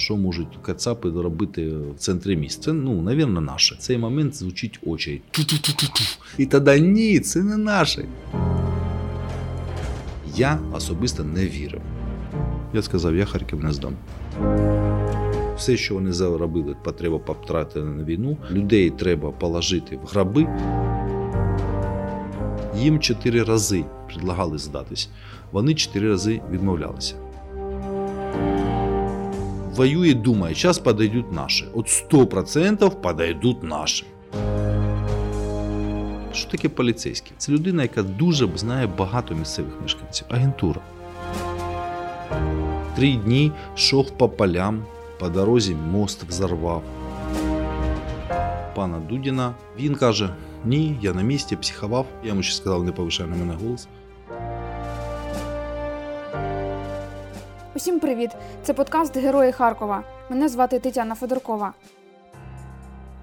що можуть кацапи робити в центрі міста. Це, ну, навірно, наше. Цей момент звучить. Ту-ту-ту-ту-ту. І тоді ні, це не наше. Я особисто не вірив. Я сказав, я Харків не здам. Все, що вони заробили, треба потратити на війну. Людей треба положити в граби. Їм чотири рази предлагали здатись. Вони чотири рази відмовлялися. Воює, думає, зараз подойдуть наші. От 100% подойдуть наші. Що таке поліцейський? Це людина, яка дуже знає багато місцевих мешканців. Агентура. Три дні йшов по полям, по дорозі мост взорвав. Пана Дудіна. Він каже: ні, я на місці, психував. Я йому ще сказав, не повишай на мене голос. Усім привіт! Це подкаст Герої Харкова. Мене звати Тетяна Федоркова.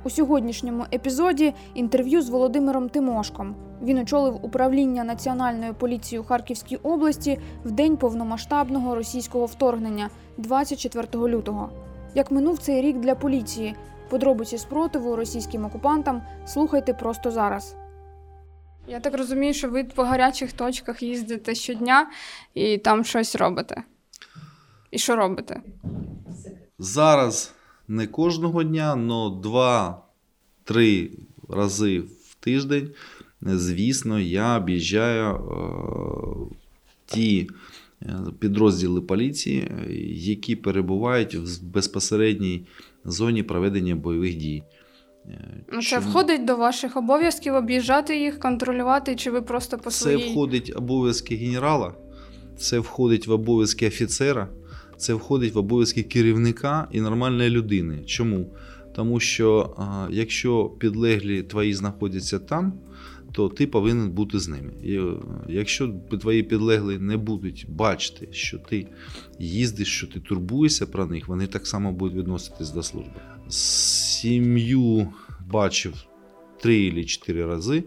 У сьогоднішньому епізоді інтерв'ю з Володимиром Тимошком. Він очолив управління Національної поліції у Харківській області в день повномасштабного російського вторгнення 24 лютого. Як минув цей рік для поліції? Подробиці спротиву російським окупантам слухайте просто зараз. Я так розумію, що ви по гарячих точках їздите щодня і там щось робите. І що робите? Зараз не кожного дня, але 2-3 рази в тиждень, звісно, я об'їжджаю е, ті е, підрозділи поліції, які перебувають в безпосередній зоні проведення бойових дій. Е, Ну, це чому? входить до ваших обов'язків об'їжджати їх, контролювати, чи ви просто по Це входить в обов'язки генерала, це входить в обов'язки офіцера, це входить в обов'язки керівника і нормальної людини. Чому? Тому що якщо підлеглі твої знаходяться там, то ти повинен бути з ними. І, е, якщо твої підлеглі не будуть бачити, що ти їздиш, що ти турбуєшся про них, вони так само будуть відноситись до служби. Сім'ю бачив три чи чотири рази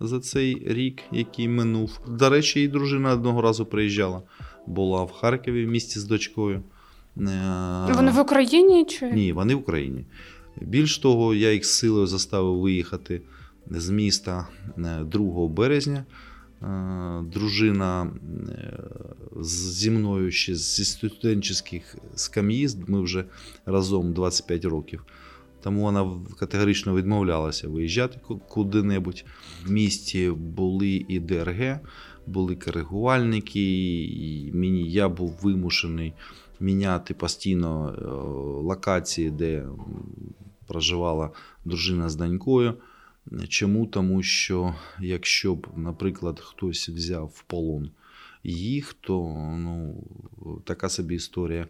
за цей рік, який минув. До речі, і дружина одного разу приїжджала. Була в Харкові в місті з дочкою. Е, Вони в Україні чи Ні, вони в Україні. Більш того, я їх силою заставив виїхати з міста е, 2 березня. Е, Дружина е, зі мною ще зі студентських скам'ї, ми вже разом 25 років. Тому вона категорично відмовлялася виїжджати куди-небудь. В місті були і ДРГ, були коригувальники, і мені я був вимушений міняти постійно е, локації, де проживала дружина з донькою. Чому? Тому що якщо б, наприклад, хтось взяв в полон їх, то ну, така собі історія.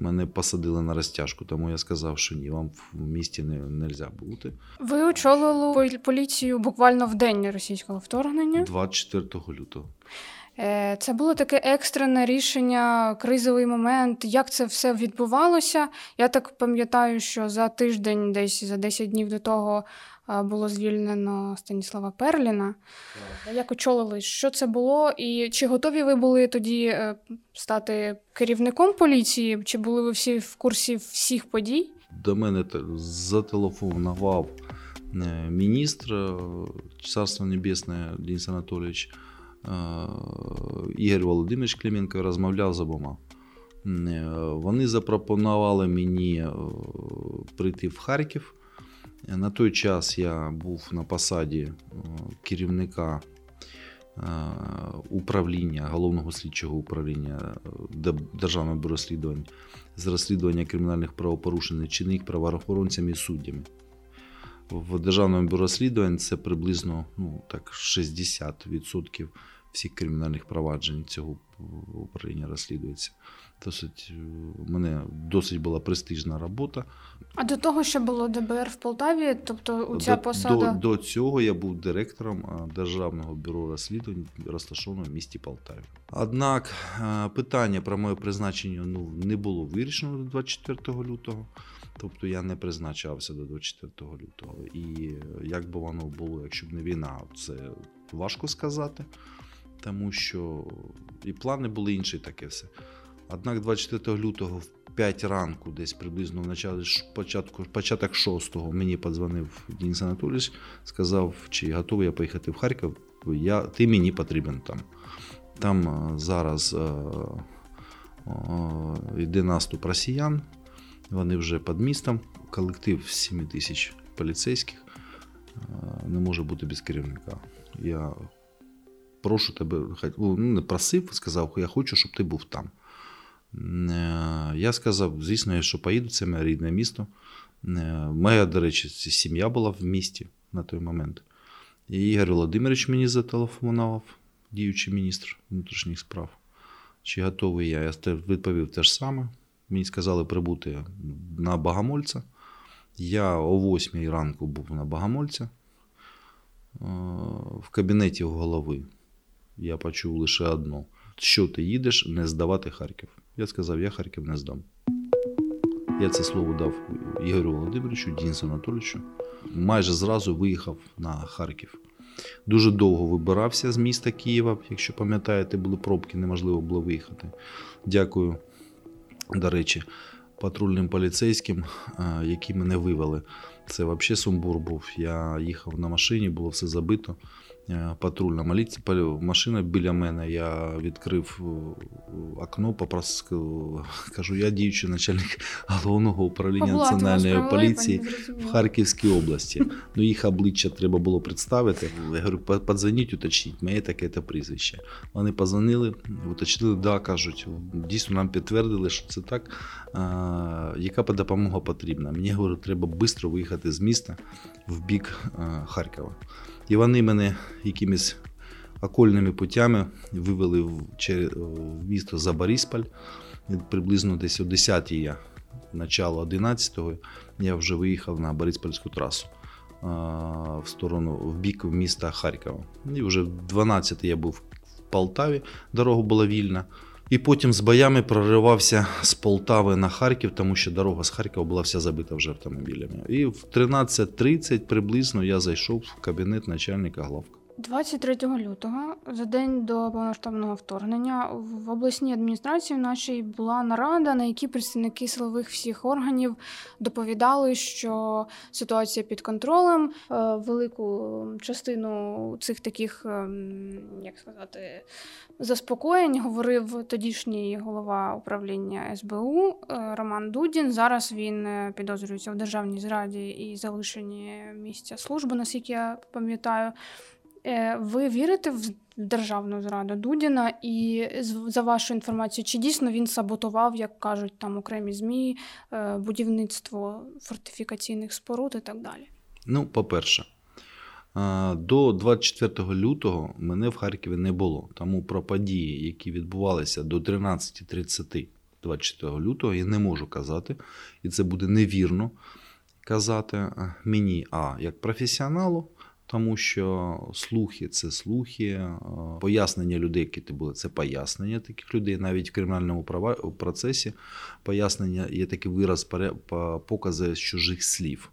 Мене посадили на розтяжку, тому я сказав, що ні, вам в місті не можна бути. ви очолили полі- поліцію буквально в день російського вторгнення? 24 лютого. Е, Це було таке екстрене рішення, кризовий момент. Як це все відбувалося? Я так пам'ятаю, що за тиждень, десь за 10 днів до того, було звільнено Станіслава Перліна. Як очолили, що це було, і чи готові ви були тоді е, стати керівником поліції? Чи були ви всі в курсі всіх подій? До мене те- зателефонував е, міністр е, Царство Небесне Денис Анатолійович Ігор Володимирович Клименко розмовляв з обома. Вони запропонували мені прийти в Харків. На той час я був на посаді е, керівника е, управління, головного слідчого управління е, Державного бюро розслідувань з розслідування кримінальних правопорушень, вчинених правоохоронцями і суддями. В Державному бюро розслідувань це приблизно ну, так, 60% всіх кримінальних проваджень цього управління розслідується. Досить, е, у мене досить була престижна робота. А до того, що було ДБР в Полтаві, тобто у ця до, посада. до, до цього я був директором Державного бюро розслідувань, розташованого в місті Полтаві. Однак е, питання про моє призначення ну, не було вирішено до 24 лютого. Тобто я не призначався до 24 лютого. І е, як би воно було, якщо б не війна, це важко сказати, тому що і плани були інші, таке все. Однак 24 лютого в 5 ранку, десь приблизно в початку, початок 6-го мені подзвонив Денис Анатолійович, сказав, чи готовий я поїхати в Харків. Я, Ти мені потрібен там. Там е, зараз е, е, йде наступ росіян, вони вже під містом, колектив 7 тисяч поліцейських не може бути без керівника. Я прошу тебе, ну, не просив, сказав, я хочу, щоб ти був там. Я сказав, звісно, що поїду, це моє рідне місто. Моя, до речі, сім'я була в місті на той момент. І Ігор Володимирович мені зателефонував, діючий міністр внутрішніх справ. Чи готовий я? Я відповів те ж саме. Мені сказали прибути на Богомольця. Я о 8 ранку був на Богомольця. Е, в кабінеті голови я почув лише одно: що ти їдеш, не здавати Харків. Я сказав, я Харків не здам. Я це слово дав Ігорю Володимировичу, Дінсу Анатолійовичу. Майже зразу виїхав на Харків. Дуже довго вибирався з міста Києва. Якщо пам'ятаєте, були пробки, неможливо було виїхати. Дякую, до речі, патрульним поліцейським, які мене вивели. Це взагалі сумбур був. Я їхав на машині, було все забито. Е, патрульна машина біля мене. Я відкрив е, окно, попрос, кажу, я діючий начальник головного управління Павла, національної поліції в Харківській області. Ну, їх обличчя треба було представити. Я говорю, подзвоніть, уточніть, моє таке те прізвище. Вони позвонили, уточнили, да, кажуть, дійсно нам підтвердили, що це так. Яка допомога потрібна? Мені говорю, треба швидко виїхати з міста в бік Харкова. І вони мене якимись окольними путями вивели в місто Заборисполь. Приблизно десь о 10 я, начало 11-го, я вже виїхав на Бориспольську трасу в сторону в бік міста Харкова. І вже в 12 я був в Полтаві, дорога була вільна. І потім з боями проривався з Полтави на Харків, тому що дорога з Харкова була вся забита вже автомобілями. І в 13.30 приблизно я зайшов в кабінет начальника главка. 23 лютого, за день до повноштабного вторгнення, в обласній адміністрації в нашій була нарада, на якій представники силових всіх органів доповідали, що ситуація під контролем. Е, велику частину цих таких, ем, як сказати, заспокоєнь говорив тодішній голова управління СБУ е, Роман Дудін. Зараз він е, підозрюється в державній зраді і залишенні місця служби, наскільки я пам'ятаю. Е, ви вірите в державну зраду Дудіна? І за вашу інформацію, чи дійсно він саботував, як кажуть там окремі ЗМІ, е, будівництво фортифікаційних споруд і так далі? Ну, по-перше, до 24 лютого мене в Харкові не було. Тому про події, які відбувалися до 13.30 24 лютого, я не можу казати, і це буде невірно казати мені, а як професіоналу тому що слухи це слухи, е, пояснення людей, які ти були, це пояснення таких людей. Навіть в кримінальному процесі пояснення є такий вираз покази з чужих слів.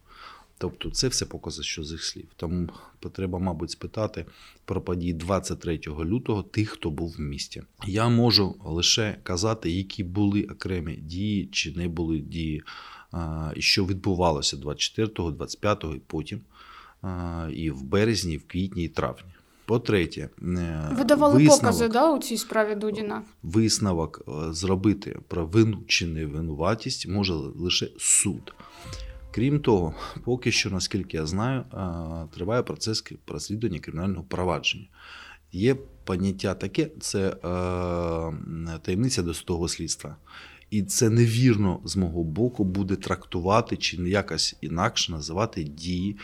Тобто це все покази з чужих слів. Тому треба, мабуть, спитати про події 23 лютого тих, хто був в місті. Я можу лише казати, які були окремі дії чи не були дії, і що відбувалося 24, 25 і потім і в березні, і в квітні, і травні. По-третє, е, ви давали висновок, покази да, у цій справі Дудіна. Висновок е, зробити про вину чи невинуватість може лише суд. Крім того, поки що, наскільки я знаю, е, триває процес розслідування кримінального провадження. Є поняття таке, це таємниця досудового слідства. І це невірно з мого боку буде трактувати чи якось інакше називати дії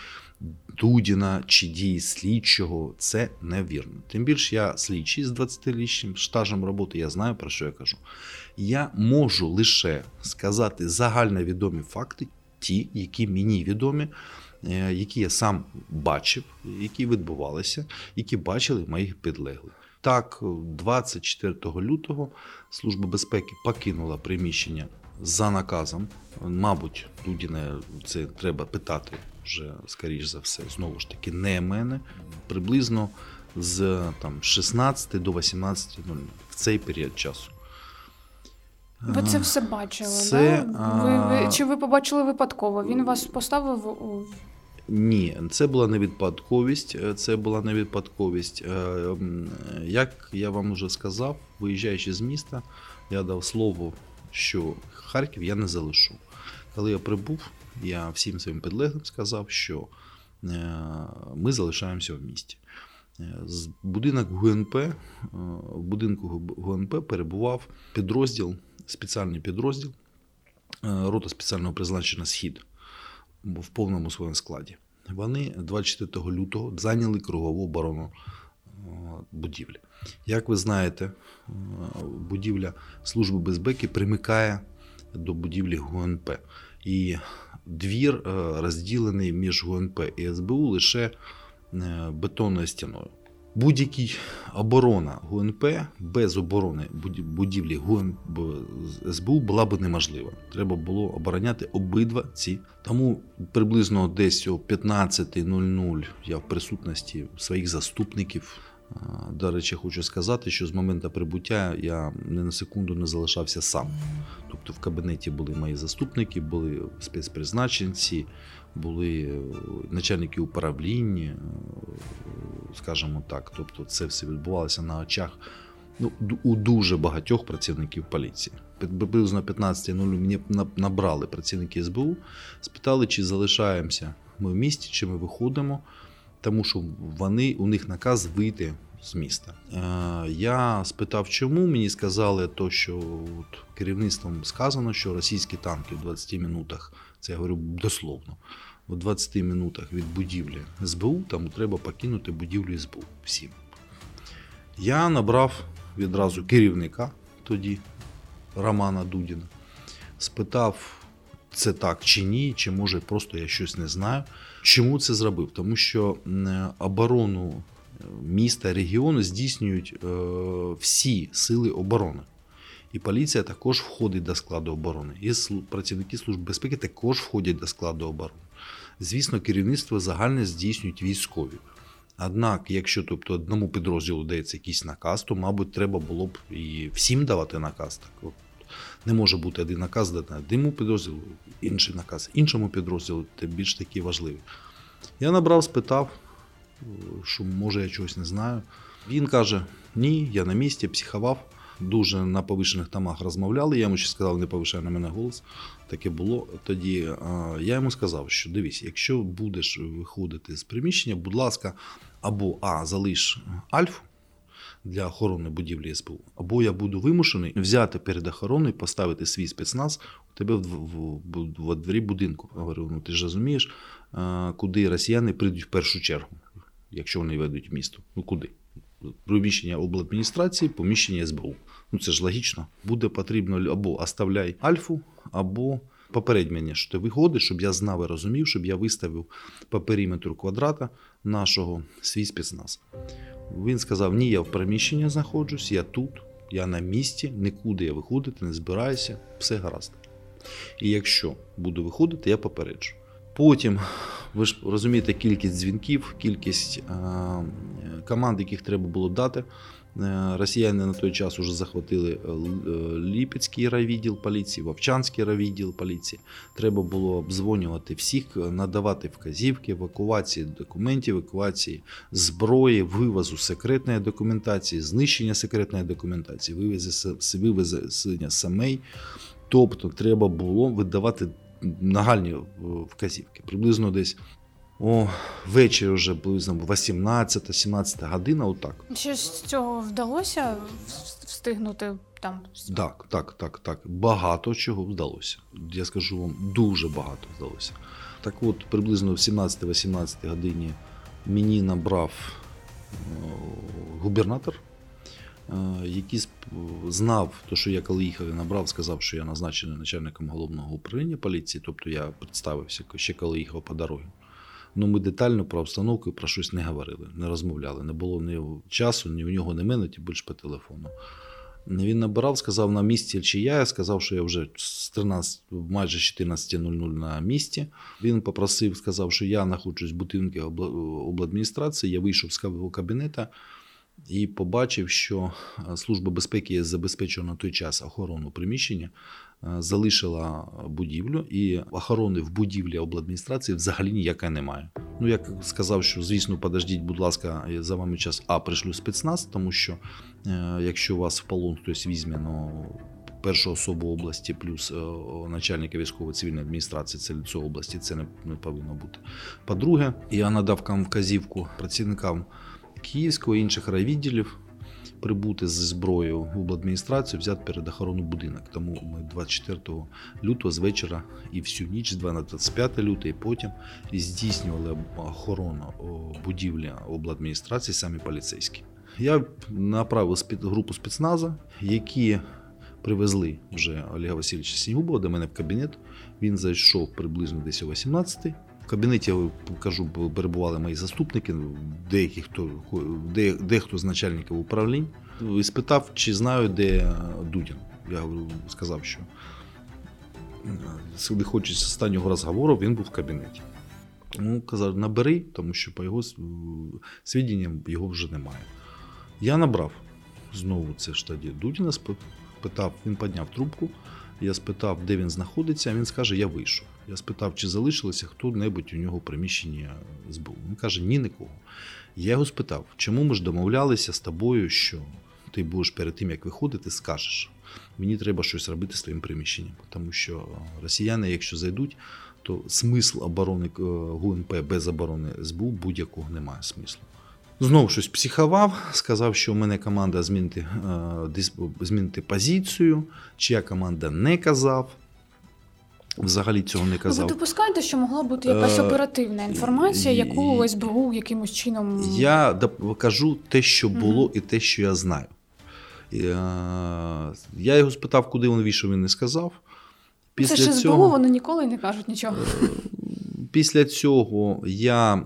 Дудіна чи дії слідчого. Це невірно. Тим більше я слідчий з 20-річним стажем роботи, я знаю про що я кажу. Я можу лише сказати загальновідомі факти, ті, які мені відомі. Е, які я сам бачив, які відбувалися, які бачили моїх підлеглих. Так, 24 лютого Служба безпеки покинула приміщення за наказом. Мабуть, Дудіне це треба питати вже, скоріш за все, знову ж таки, не мене. Приблизно з там, 16 до 18.00 в цей період часу. Ви це все бачили, Це, да? ви, ви, чи ви побачили випадково? Він вас поставив у Ні, це була не випадковість. е, Це була не випадковість. Е, Як я вам вже сказав, виїжджаючи з міста, я дав слово, що Харків я не залишу. Коли я прибув, я всім своїм підлеглим сказав, що е, ми залишаємося в місті. Будинок ГУНП, в будинку ГУНП перебував підрозділ, спеціальний підрозділ, рота спеціального призначення Схід в повному своєму складі. Вони 24 лютого зайняли кругову оборону е, будівлі. Як ви знаєте, е, будівля Служби безпеки примикає до будівлі ГУНП. І двір е, розділений між ГУНП і СБУ лише бетонною стіною. Будь-який оборона ГУНП без оборони будівлі ГУНП СБУ була б неможлива. Треба було обороняти обидва ці. Тому приблизно десь о 15.00 я в присутності своїх заступників. До речі, хочу сказати, що з моменту прибуття я ні на секунду не залишався сам. Тобто в кабінеті були мої заступники, були спецпризначенці, були е, начальники управління, е, скажімо так. Тобто це все відбувалося на очах ну, у дуже багатьох працівників поліції. Приблизно 15.00 мені набрали працівники СБУ, спитали, чи залишаємося ми в місті, чи ми виходимо, тому що вони, у них наказ вийти з міста. Е, Я спитав, чому. Мені сказали, то, що от керівництвом сказано, що російські танки в 20 минутах, це я говорю дословно, в 20 минутах від будівлі СБУ, там треба покинути будівлю СБУ всім. Я набрав відразу керівника тоді, Романа Дудіна, спитав, це так чи ні, чи може просто я щось не знаю. Чому це зробив? Тому що оборону е, міста, регіону здійснюють е, всі сили оборони. І поліція також входить до складу оборони. І працівники Служби безпеки також входять до складу оборони. Звісно, керівництво загальне здійснюють військові. Однак, якщо тобто, одному підрозділу дається якийсь наказ, то, мабуть, треба було б і всім давати наказ. Так, не може бути один наказ дати одному підрозділу, інший наказ іншому підрозділу, це більш такі важливі. Я набрав, спитав, що може я чогось не знаю. Він каже: ні, я на місці, психував. Дуже на повишених томах розмовляли. Я йому ще сказав, не повишай на мене голос. Таке було. Тоді е, я йому сказав, що дивись, якщо будеш виходити з приміщення, будь ласка, або А, залиш Альфу для охорони будівлі СБУ, або я буду вимушений взяти перед охороною, поставити свій спецназ у тебе в, в, в, в дворі будинку. Я говорю, ну ти ж розумієш, е, куди росіяни прийдуть в першу чергу, якщо вони ведуть місто. Ну куди? Приміщення обладміністрації, поміщення СБУ. Ну це ж логічно. Буде потрібно або оставляй альфу, або попередь мені, що ти виходиш, щоб я знав і розумів, щоб я виставив по периметру квадрата нашого свій спецназ. Він сказав: Ні, я в приміщенні знаходжусь, я тут, я на місці, нікуди я виходити не збираюся, все гаразд. І якщо буду виходити, я попереджу. Потім, ви ж розумієте, кількість дзвінків, кількість е, команд, яких треба було дати. Е, Росіяни на той час вже захватили е, е, Ліпецький райвідділ поліції, Вовчанський райвідділ поліції. Треба було обдзвонювати всіх, надавати вказівки, евакуації документів, евакуації зброї, вивозу секретної документації, знищення секретної документації, вивезення самей. Тобто треба було видавати нагальні вказівки. Приблизно десь о, ввечері вже приблизно 18-17 година, отак. Чи з цього вдалося встигнути там? Так, так, так, так. Багато чого вдалося. Я скажу вам, дуже багато вдалося. Так от, приблизно в 17-18 годині мені набрав е, губернатор, е, який знав, то, що я коли їхав, він набрав, сказав, що я назначений начальником головного управління поліції, тобто я представився ще коли їхав по дорозі. Ну, ми детально про обстановку про щось не говорили, не розмовляли. Не було ні часу, ні в нього, ні в мене, тим більше по телефону. Він набирав, сказав на місці чи я. Я сказав, що я вже з 13, майже 14.00 на місці. Він попросив, сказав, що я знаходжусь в будинку обла- обладміністрації. Я вийшов з каб- кабінета. і побачив, що е, Служба безпеки забезпечила на той час охорону приміщення, залишила будівлю, і охорони в будівлі обладміністрації взагалі ніякої немає. Ну, як сказав, що звісно, подождіть, будь ласка, за вами час А пришлю спецназ, тому що е, якщо вас в полон хтось візьме, ну. Першу особу області плюс е, начальника військової цивільної адміністрації це лицо області, це не, не повинно бути. По-друге, я надав вказівку працівникам Київського і інших райвідділів прибути зі зброєю в обладміністрацію, взяти перед охорону будинок. Тому ми 24 лютого з вечора і всю ніч, з 2 на 25 лютого, і потім здійснювали охорону будівлі обладміністрації, самі поліцейські. Я направив групу спецназа, які привезли вже Олега Васильовича Сінігубова до мене в кабінет. Він зайшов приблизно десь о 18 В кабінеті, я кажу, перебували мої заступники, деякі хто, де, дехто з начальників управлінь. І спитав, чи знаю, де Дудін. Я сказав, що виходячи з останнього розговору, він був в кабінеті. Ну, казав, набери, тому що по його с- свідченням його вже немає. Я набрав знову це ж тоді Дудіна, сп- питав, він підняв трубку. Я спитав, де він знаходиться, він скаже, я вийшов. Я спитав, чи залишилося хто-небудь у нього в приміщенні СБУ. Він каже, ні, нікого. Я його спитав, чому ми ж домовлялися з тобою, що ти будеш перед тим, як виходити, скажеш. Мені треба щось робити з твоїм приміщенням, тому що росіяни, якщо зайдуть, то смисл оборони е, ГУНП без оборони СБУ будь-якого немає смислу. Знову щось психував, сказав, що у мене команда змінити, е, змінити позицію, чия команда не казав. Взагалі цього не Ну, ви казав. допускаєте, що могла бути якась Е, оперативна інформація, яку СБУ якимось чином. Я кажу те, що було, і те, що я знаю. Е, Я його спитав, куди він вийшов, він не сказав. Це ж СБУ, вони ніколи не кажуть нічого. Після цього я е,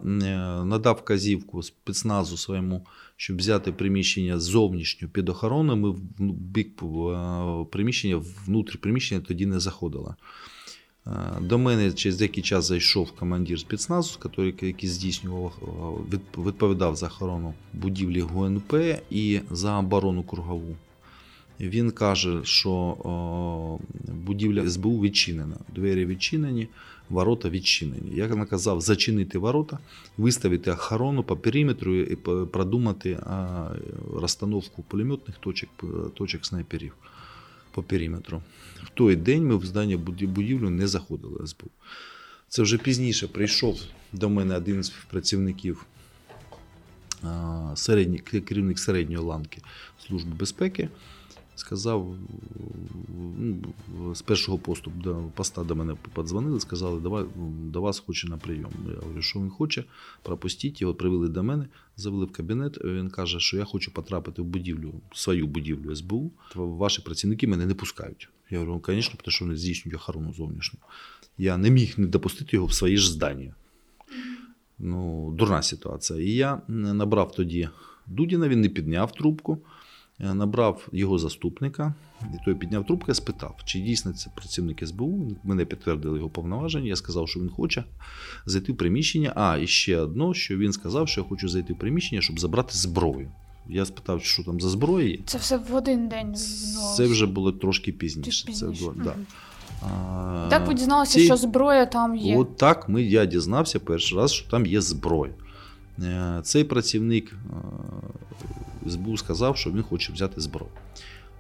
надав вказівку спецназу своєму, щоб взяти приміщення зовнішньо під охорону. Ми в ну, бік е, приміщення, внутрі приміщення тоді не заходили. Е, До мене через деякий час зайшов командир спецназу, який, здійснював, відповідав за охорону будівлі ГУНП і за оборону кругову. Він каже, що будівля СБУ відчинена, двері відчинені, ворота відчинені. Я наказав зачинити ворота, виставити охорону по периметру і продумати розстановку пулеметних точок, точок снайперів по периметру. В той день ми в здання будівлю не заходили СБУ. Це вже пізніше прийшов до мене один з працівників, а, середній, керівник середньої ланки Служби безпеки. Сказав, ну, з першого посту до поста до мене подзвонили, сказали, давай до вас хоче на прийом. Я говорю, що він хоче, пропустіть, його привели до мене, завели в кабінет. Він каже, що я хочу потрапити в будівлю, в свою будівлю СБУ. Ваші працівники мене не пускають. Я говорю, звісно, тому що вони здійснюють охорону зовнішню. Я не міг не допустити його в своє ж здання. Ну, дурна ситуація. І я набрав тоді Дудіна, він не підняв трубку. Я набрав його заступника, і той підняв трубку і спитав, чи дійсно це працівник СБУ. Мене підтвердили його повноваження. Я сказав, що він хоче зайти в приміщення. А, і ще одно, що він сказав, що я хочу зайти в приміщення, щоб забрати зброю. Я спитав, що там за зброя є. Це все в один день. Це вже було трошки пізніше. Пізніше. Це, було- Мгм. да. А, Так ви дізналися, ці- що зброя там є. От так ми, я дізнався перший раз, що там є зброя. Е, Цей працівник е, СБУ сказав, що він хоче взяти зброю.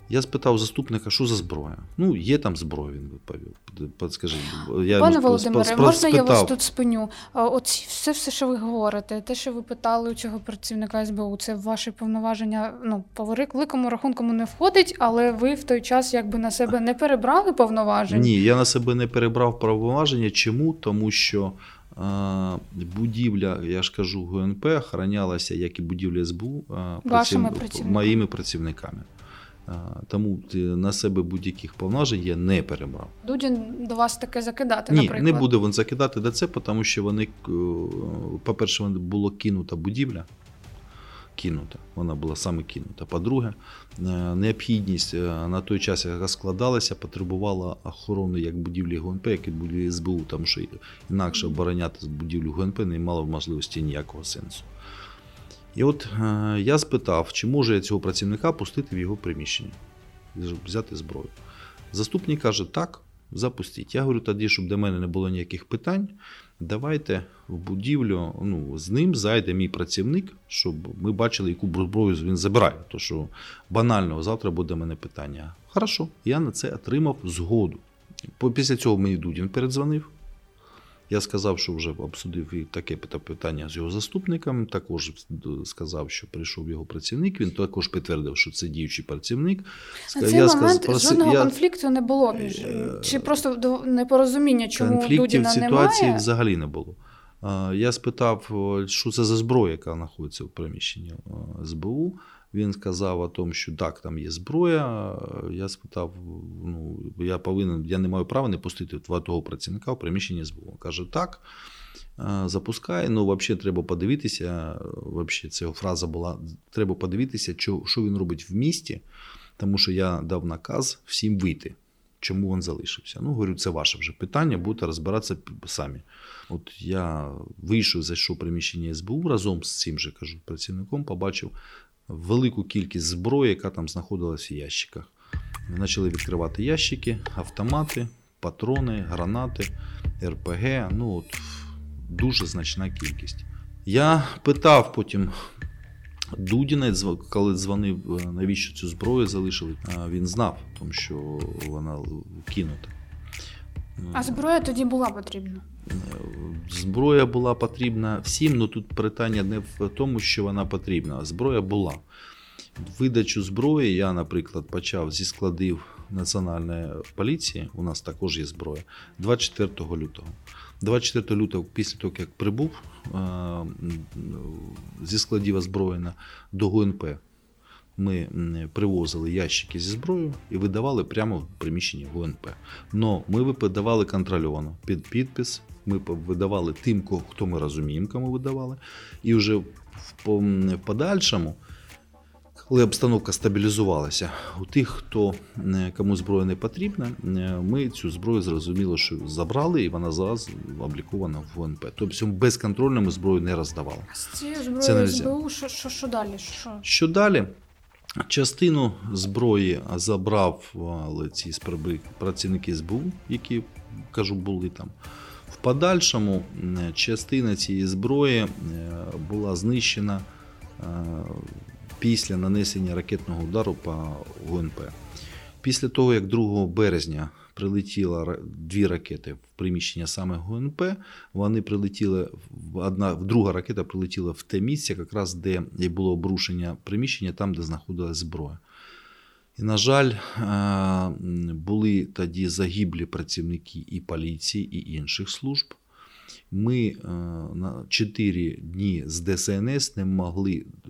Я спитав заступника, що за зброя. Ну, є там зброя, він відповів. Подскажіть. Я Пане Володимире, можна я вас тут спиню? Оці все, все, що ви говорите, те, що ви питали у цього працівника СБУ, це в ваші повноваження ну, по великому рахунку не входить, але ви в той час якби на себе не перебрали повноважень. Ні, я на себе не перебрав повноваження. Чому? Тому що будівля, я ж кажу, ГНП охоронялася, як і будівля СБУ, е, Вашими праців- моїми працівниками. Е, Тому ти на себе будь-яких повноважень я не перебрав. Дудін до вас таке закидати, Ні, наприклад. не буде він закидати до це, тому що вони, е, по-перше, було кинута будівля. Кинута, вона була саме кинута. По-друге, е, необхідність е, на той час, яка складалася, потребувала охорони як будівлі ГУНП, як і будівлі СБУ, тому що інакше обороняти будівлю ГУНП не мало можливості ніякого сенсу. І от е, я спитав, чи можу я цього працівника пустити в його приміщення, взяти зброю. Заступник каже, так, запустіть. Я говорю, тоді, щоб до мене не було ніяких питань, давайте в будівлю ну, з ним зайде мій працівник, щоб ми бачили, яку зброю він забирає. То що банально, завтра буде мене питання. Хорошо, я на це отримав згоду. Після цього мені Дудін передзвонив. Я сказав, що вже обсудив і таке питання з його заступником. Також сказав, що прийшов його працівник. Він також підтвердив, що це діючий працівник. На цей сказ- момент проси- жодного я- конфлікту не було між Е, чи просто непорозуміння, чому Конфліктів Дудіна ситуації немає. взагалі не було. Я спитав, що це за зброя, яка знаходиться в приміщенні СБУ. Він сказав о тому, що так, там є зброя. Я спитав, ну я повинен, я не маю права не пустити того працівника в приміщенні СБУ. Каже, так. а, Запускай, ну взагалі треба подивитися. Взагалі, ця фраза була: треба подивитися, що, що він робить в місті, тому що я дав наказ всім вийти. Чому він залишився? Ну, говорю, це ваше вже питання, будете розбиратися самі. От я вийшов, зайшов приміщення СБУ разом з цим же кажу працівником, побачив велику кількість зброї, яка там знаходилась в ящиках. Ми почали відкривати ящики, автомати, патрони, гранати, РПГ. Ну от дуже значна кількість. Я питав потім Дудіна, коли дзвонив, е, навіщо цю зброю залишили. Він знав, тому що вона кинута. А зброя тоді була потрібна. Зброя була потрібна всім, але тут питання не в тому, що вона потрібна, зброя була. Видачу зброї я, наприклад, почав зі складів Національної поліції, у нас також є зброя, 24 лютого. 24 лютого, після того, як прибув е, зі складів озброєна до ГУНП, ми привозили ящики зі зброєю і видавали прямо в приміщенні ГУНП. Но ми видавали контрольовано під підпис. Ми видавали тим, хто ми розуміємо, кому видавали. І вже в, подальшому, коли обстановка стабілізувалася, у тих, хто е, кому зброя не потрібна, е, ми цю зброю зрозуміло, що забрали, і вона зараз облікована в ГУНП. Тобто безконтрольно ми зброю не роздавали. А з цією зброєю. СБУ, що, що, що далі? Що? Що далі? Частину зброї забрали ці спраби- працівники СБУ, які кажу, були там. Подальшому частина цієї зброї е, була знищена е, після нанесення ракетного удару по ГУНП. Після того, як 2 березня прилетіла дві ракети в приміщення саме ГУНП, вони прилетіли одна друга ракета прилетіла в те місце, якраз де було обрушення приміщення, там, де знаходилась зброя. І, на жаль, е, були тоді загиблі працівники і поліції, і інших служб. Ми е, на 4 дні з ДСНС не могли е,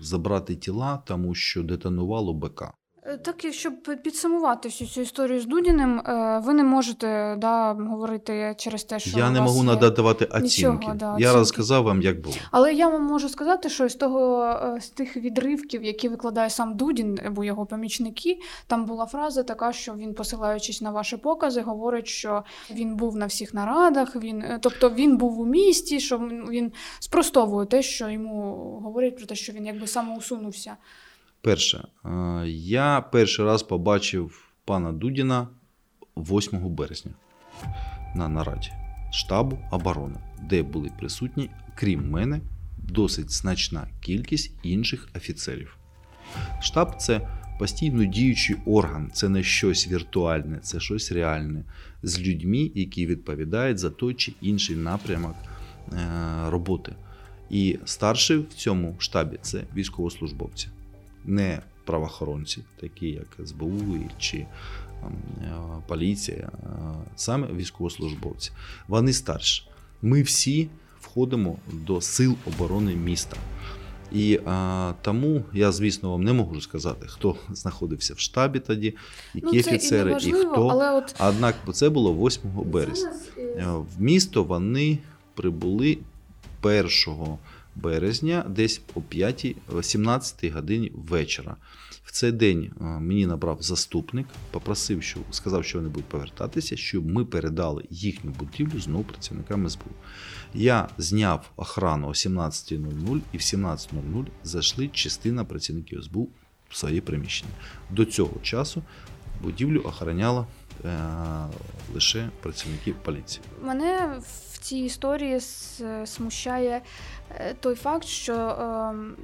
забрати тіла, тому що детонувало БК. Е, Так, щоб підсумувати всю цю історію з Дудіним, е, ви не можете да, говорити через те, що Я не можу надавати Нічого, оцінки. да, Я розказав вам, як було. Але я вам можу сказати, що з того е, з тих відривків, які викладає сам Дудін або його помічники, там була фраза така, що він, посилаючись на ваші покази, говорить, що він був на всіх нарадах. Він, тобто він був у місті, що він спростовує те, що йому говорять про те, що він якби самоусунувся. Перше, е, я перший раз побачив пана Дудіна 8 березня на нараді штабу оборони, де були присутні, крім мене, досить значна кількість інших офіцерів. Штаб це постійно діючий орган, це не щось віртуальне, це щось реальне з людьми, які відповідають за той чи інший напрямок е, роботи. І старший в цьому штабі це військовослужбовці не правоохоронці, такі як СБУ чи е, поліція, саме військовослужбовці. Вони старші. Ми всі входимо до сил оборони міста. І а, тому я, звісно, вам не можу сказати, хто знаходився в штабі тоді, які ну, це і офіцери, і хто. але от Однак це було 8 березня. Е, В місто вони прибули 1 березня, десь о 5-17 годині вечора. В цей день е, мені набрав заступник, попросив, що сказав, що вони будуть повертатися, щоб ми передали їхню будівлю знову працівникам СБУ. Я зняв охрану о 17.00 і в 17.00 зайшли частина працівників СБУ в свої приміщення. До цього часу будівлю охороняла е, лише працівники поліції. Мене цій історії смущає е, той факт, що ем,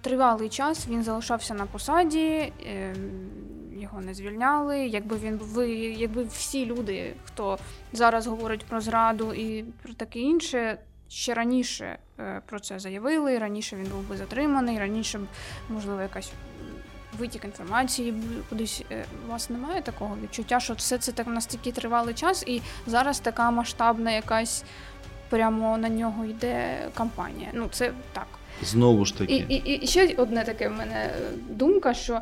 тривалий час він залишався на посаді, ем, його не звільняли. Якби він ви, якби всі люди, хто зараз говорить про зраду і про таке інше, ще раніше е, про це заявили, раніше він був би затриманий, раніше можливо, якась витік інформації кудись. е, У вас немає такого відчуття, що все це так настільки тривалий час, і зараз така масштабна якась прямо на нього йде кампанія. Ну, це так. Знову ж таки, і, і ще одне таке в мене е, думка, що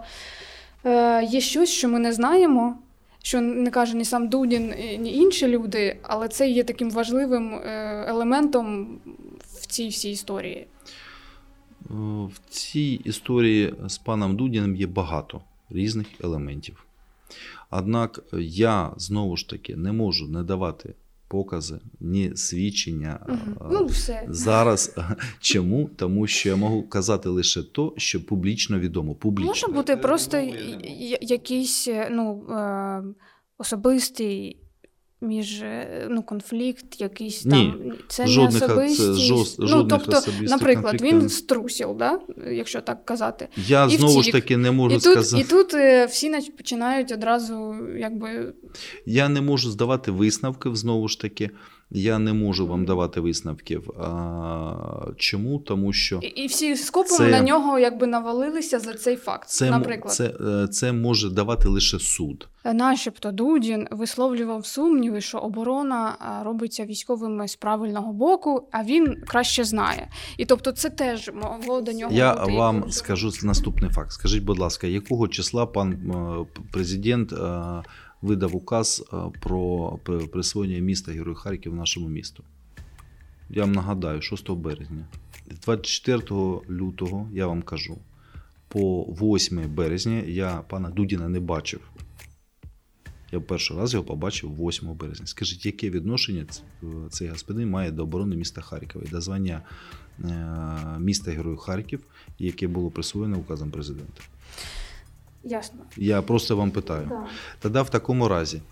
е, є щось, що ми не знаємо. Що не каже ні сам Дудін, ні інші люди, але це є таким важливим е, елементом в цій всій історії. Е, В цій історії з паном Дудіним є багато різних елементів. Однак я знову ж таки не можу не давати покази, ні свідчення. А, Ну, все. Зараз чому? Тому що я можу казати лише то, що публічно відомо. Публічно. Може бути просто й- й- якийсь е, ну, е, особистий між е, ну, конфлікт, якийсь Ні, там. Це жодних, не це особистість. ну, жодних тобто, наприклад, він струсів, да? якщо так казати. Я і знову ж таки не можу І тут, і тут е, всі починають одразу якби. Я не можу здавати висновків знову ж таки. Я не можу вам давати висновків. А, чому? Тому що І, і всі скопом Це- на нього якби навалилися за цей факт. це, наприклад. це, е, це може давати лише суд. Начебто Дудін висловлював сумніви, що оборона робиться військовими з правильного боку, а він краще знає. І тобто це теж могло до нього Я бути вам якось- скажу наступний факт. Скажіть, будь ласка, якого числа пан е, президент е, видав указ е, про присвоєння міста Герой Харків нашому місту? Я вам нагадаю, 6 березня. 24 лютого я вам кажу, по 8 березня я пана Дудіна не бачив. Я перший раз його побачив 8 березня. Скажіть, яке відношення цей господин має до оборони міста Харкова і до звання е, міста Герою Харків, яке було присвоєно указом президента? Ясно. Я просто вам питаю. Да. Тоді в такому разі,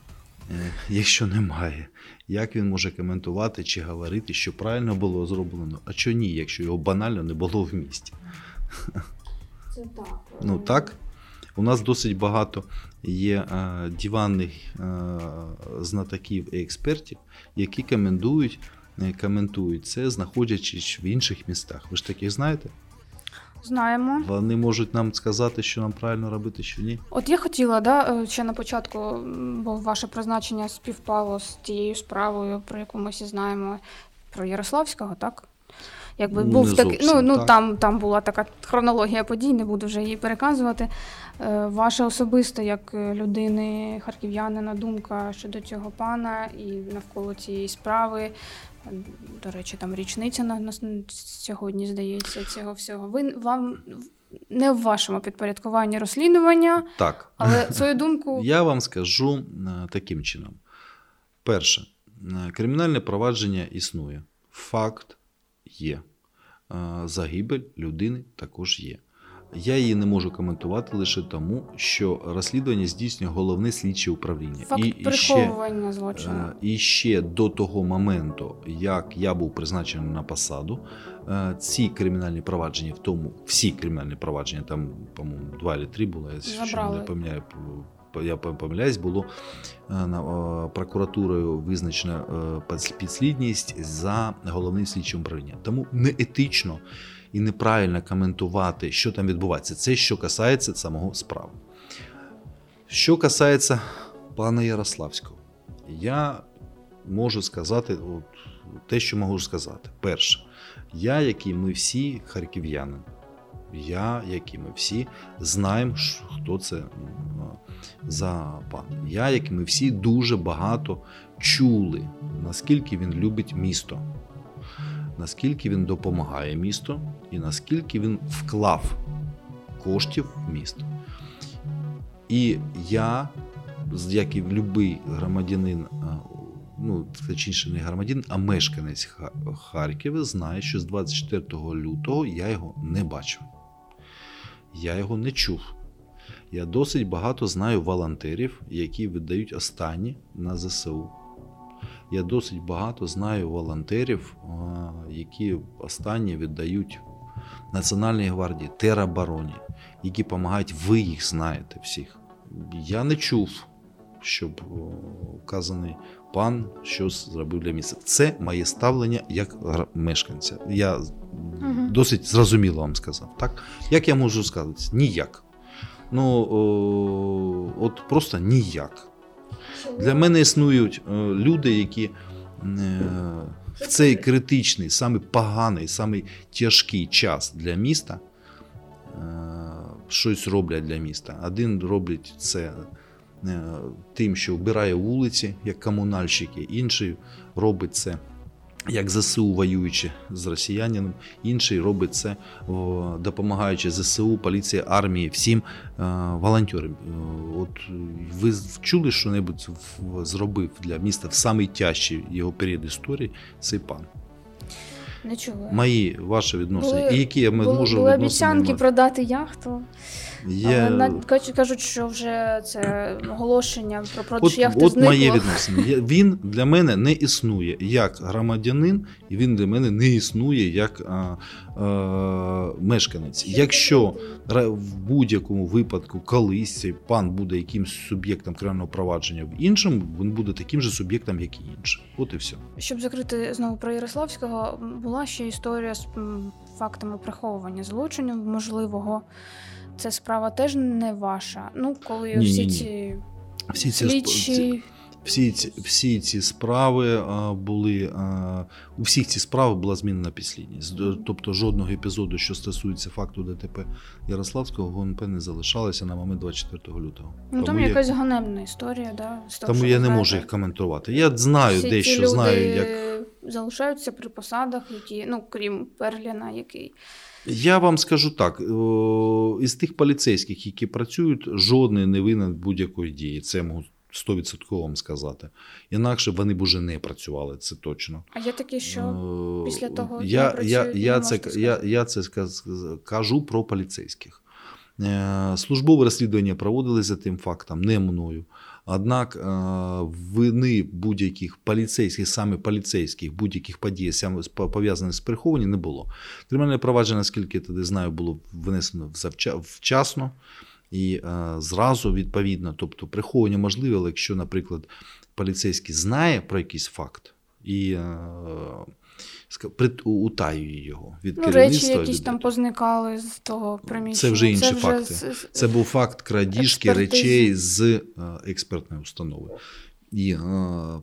е, якщо немає, як він може коментувати чи говорити, що правильно було зроблено, а що ні, якщо його банально не було в місті? Це так. Ну так. У нас досить багато є е, диванних е, знатоків і експертів, які коментують, коментують це, знаходячись в інших містах. Ви ж таких знаєте? Знаємо. Вони можуть нам сказати, що нам правильно робити, що ні. От я хотіла, да, е, ще на початку, бо ваше призначення співпало з тією справою, про яку ми всі знаємо, про Ярославського, так? Якби Ну, був не такий, ну, зовсім ну так. там, там була така хронологія подій, не буду вже її переказувати. Е, Ваша особиста, як е, людини харків'янина, думка щодо цього пана і навколо цієї справи. До речі, там річниця на нас сьогодні, здається, цього всього. Ви вам не в вашому підпорядкуванні розслідування, Так. але свою думку Я вам скажу е, таким чином: перше, е, кримінальне провадження існує. Факт є. Е, Загибель людини також є. Я її не можу коментувати лише тому, що розслідування здійснює головне слідче управління. факт і ще, приховування злочину. Е, І ще до того моменту, як я був призначений на посаду, е, ці кримінальні провадження, в тому всі кримінальні провадження, там, по-моєму, два чи три було, я ще не пам'ятаю, я помиляюсь, було е, прокуратурою визначена підслідність за головним слідчим управлінням. Тому неетично і неправильно коментувати, що там відбувається. Це що касається самого справи. Що касається пана Ярославського, я можу сказати от, те, що можу сказати. Перше, я, як і ми всі харків'яни, я, як і ми всі, знаємо, хто це за пан. Я, як і ми всі, дуже багато чули, наскільки він любить місто. наскільки він допомагає місту і наскільки він вклав коштів в місто. І я, як і будь-який громадянин, ну, точніше, не громадянин, а мешканець Ха- Харкова, знає, що з 24 лютого я його не бачив. Я його не чув. Я досить багато знаю волонтерів, які видають останні на ЗСУ. Я досить багато знаю волонтерів, які останні віддають Національній гвардії, теробороні, які допомагають, ви їх знаєте всіх. Я не чув, щоб вказаний пан щось зробив для міста. Це моє ставлення як мешканця. Я Мгм. досить зрозуміло вам сказав. Так? Як я можу сказати? Ніяк. Ну, о, от просто ніяк. Для мене існують люди, які е, в цей критичний, самий поганий, самий тяжкий час для міста е, щось роблять для міста. Один робить це е, тим, що вбирає вулиці, як комунальщики, інший робить це. Як ЗСУ воюючи з росіянином, інший робить це допомагаючи ЗСУ, поліції, армії, всім е, волонтерам. Е, От ви чули, що небудь зробив для міста в самий тяжчий його період історії цей пан? Не чула. Мої ваші відносини. Були- І які я можу були обіцянки продати яхту. На- кажуть- що вже це оголошення про продаж От, яхти от зникло. моє відносини. Він для мене не існує як громадянин, і він для мене не існує як а, а, мешканець. Якщо в будь-якому випадку колись цей пан буде якимсь суб'єктом кримінального провадження в іншому, він буде таким же суб'єктом, як і інший. От і все. Щоб закрити знову про Ярославського, була ще історія з фактами приховування злочинів можливого. Це справа теж не ваша. Ну, коли Ні, всі ні, ні. ці Всі ці, слідчі. всі, ці, всі ці справи а, були а, у всіх ці справи була змінена підслідність. Тобто жодного епізоду, що стосується факту ДТП Ярославського, ГНП не залишалося на момент 24 лютого. Ну там я- якась ганебна історія, да, з того, тому я не можу їх коментувати. Я знаю Всі дещо, люди знаю, як. Залишаються при посадах, які, ну, крім Перліна, який. Я вам скажу так: із тих поліцейських, які працюють, жодний не винен будь-якої дії. Це можу 100% вам сказати. Інакше вони б уже не працювали, це точно. А є такі, що Е, після того, я, я, працюють, я, не це, я, я це кажу про поліцейських. Е, Службове розслідування проводили за тим фактом, не мною. Однак е, вини будь-яких поліцейських, саме поліцейських, будь-яких подій, пов'язаних з прихованням, не було. Кримінальне провадження, наскільки я тоді знаю, було внесено завча- вчасно і е, зразу відповідно. Тобто приховування можливе, але якщо, наприклад, поліцейський знає про якийсь факт і е, утаює його від Ну, речі якісь від- там позникали з того приміщення. Це вже інші факти. з- Це був факт крадіжки Експертизи. речей з е, експертної установи. І е,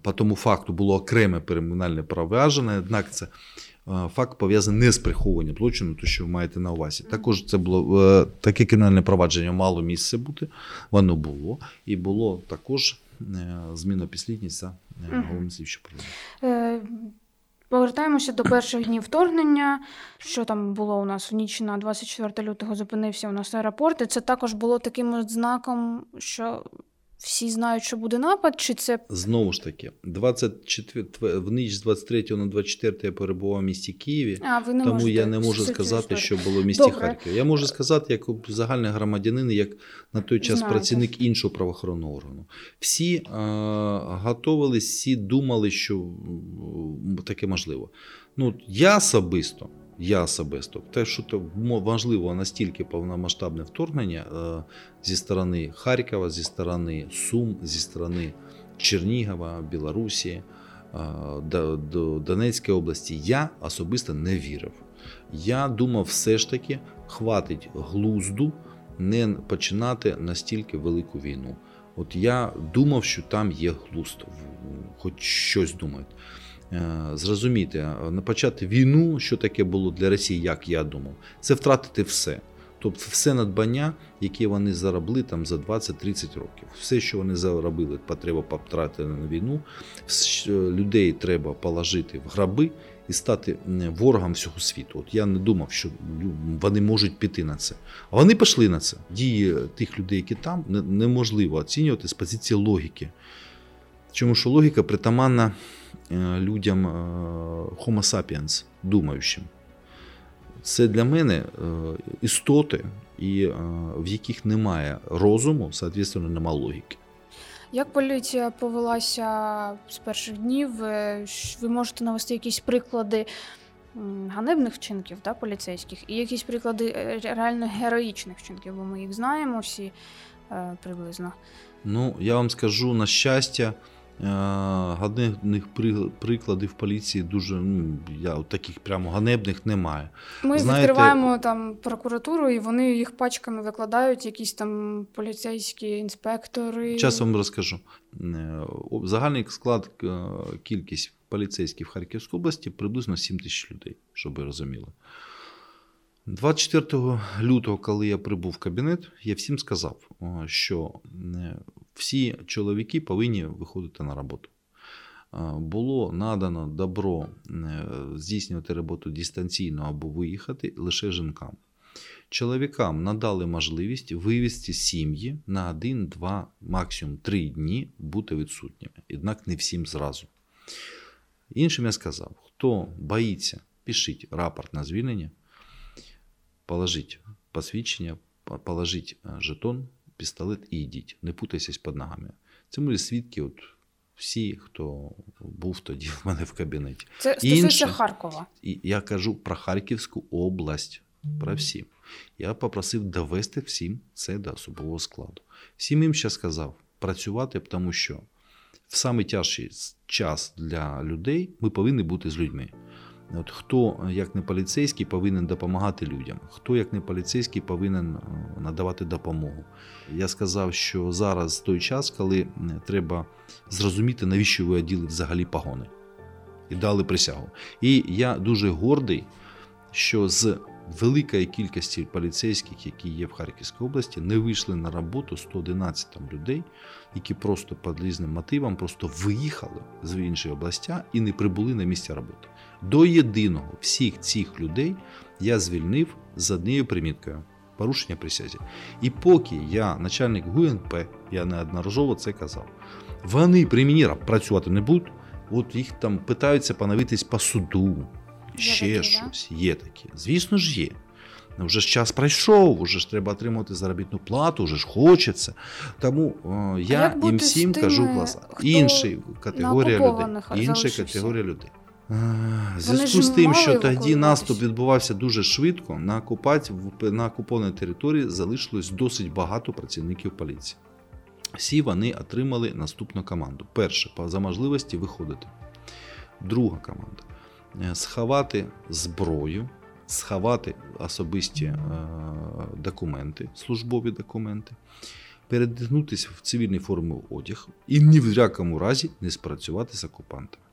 по тому факту було окреме кримінальне провадження, однак це е, факт пов'язаний не з прихованням злочину, то що ви маєте на увазі. Також це було таке кримінальне провадження мало місце бути, воно було. І було також зміна підслідність за головним слідчим. Повертаємося до перших днів вторгнення. Що там було у нас в ніч на 24 лютого зупинився у нас аеропорт. І це також було таким знаком, що всі знають, що буде напад, чи це Знову ж таки, 24, в ніч з 23 на 24 я перебував в місті Києві. а ви не Тому я не можу сказати, що було в місті Добре. Харків. Я можу сказати, як загальний громадянин, як на той час Знаєте. працівник іншого правоохоронного органу. Всі е, готувалися, всі думали, що таке можливо. Ну, я особисто, я особисто, те, що то важливо настільки повномасштабне вторгнення е, зі сторони Харкова, зі сторони Сум, зі сторони Чернігова, Білорусі, е, до, до Донецької області, я особисто не вірив. Я думав, все ж таки хватить глузду не починати настільки велику війну. От я думав, що там є глузд, хоч щось думають. Е, Зрозуміти, е, почати війну, що таке було для Росії, як я думав, це втратити все. Тобто все надбання, яке вони заробили там за 20-30 років. Все, що вони заробили, потреба потратити на війну, людей треба положити в граби і стати ворогом всього світу. От я не думав, що вони можуть піти на це. А вони пішли на це. Дії тих людей, які там, неможливо оцінювати з позиції логіки. Чому що логіка притаманна е, людям е, Homo sapiens, думаючим. Це для мене е, істоти, і в яких немає розуму, соответственно, немає логіки. Як поліція повелася з перших днів? Ви можете навести якісь приклади ганебних вчинків да, поліцейських і якісь приклади реально героїчних вчинків, бо ми їх знаємо всі приблизно. Ну, я вам скажу на щастя. Е, ганебних прикладів поліції дуже ну, я таких прямо ганебних немає. Ми Знаєте, відкриваємо там прокуратуру, і вони їх пачками викладають, якісь там поліцейські інспектори. Часом розкажу. Е, загальний склад е, кількість поліцейських в Харківській області приблизно 7 тисяч людей, щоб ви розуміли. 24 лютого, коли я прибув в кабінет, я всім сказав, що всі чоловіки повинні виходити на роботу. Було надано добро здійснювати роботу дистанційно або виїхати лише жінкам. Чоловікам надали можливість вивезти сім'ї на один, два, максимум три дні бути відсутніми, однак не всім зразу. Іншим я сказав: хто боїться, пишіть рапорт на звільнення, положіть посвідчення, положіть жетон, пістолет і йдіть. Не путайтесь під ногами. Це мої свідки, от всі, хто був тоді в мене в кабінеті. Це стосується Харкова. І я кажу про Харківську область, про всі. Я попросив довести всім це до особового складу. Всім їм ще сказав працювати, тому що в тяжкий час для людей ми повинні бути з людьми. От Хто, як не поліцейський, повинен допомагати людям, хто, як не поліцейський, повинен е, надавати допомогу. Я сказав, що зараз той час, коли треба зрозуміти, навіщо ви оділи взагалі погони і дали присягу. І я дуже гордий, що з великої кількості поліцейських, які є в Харківській області, не вийшли на роботу 111 там людей, які просто під різним мотивам просто виїхали з іншої області і не прибули на місце роботи. До єдиного всіх цих людей я звільнив з однією приміткою порушення присязі. І поки я, начальник ГУНП, я неодноразово це казав, вони при мені працювати не будуть, от їх там питаються поновитись по суду, ще такі, щось. Да? Є такі. Звісно ж, є. Вже ж час пройшов, вже ж треба отримати заробітну плату, вже ж хочеться. Тому о, я їм всім кажу клас. Інша категорія людей. Інша категорія людей. В зв'язку з тим, що тоді наступ відбувався дуже швидко, на окупації на окупованій території залишилось досить багато працівників поліції. Всі вони отримали наступну команду. Перше, за можливості виходити. Друга команда е, сховати зброю, сховати особисті е, документи, службові документи, передягнутися в цивільній формі одяг і ні в якому разі не спрацювати з окупантами.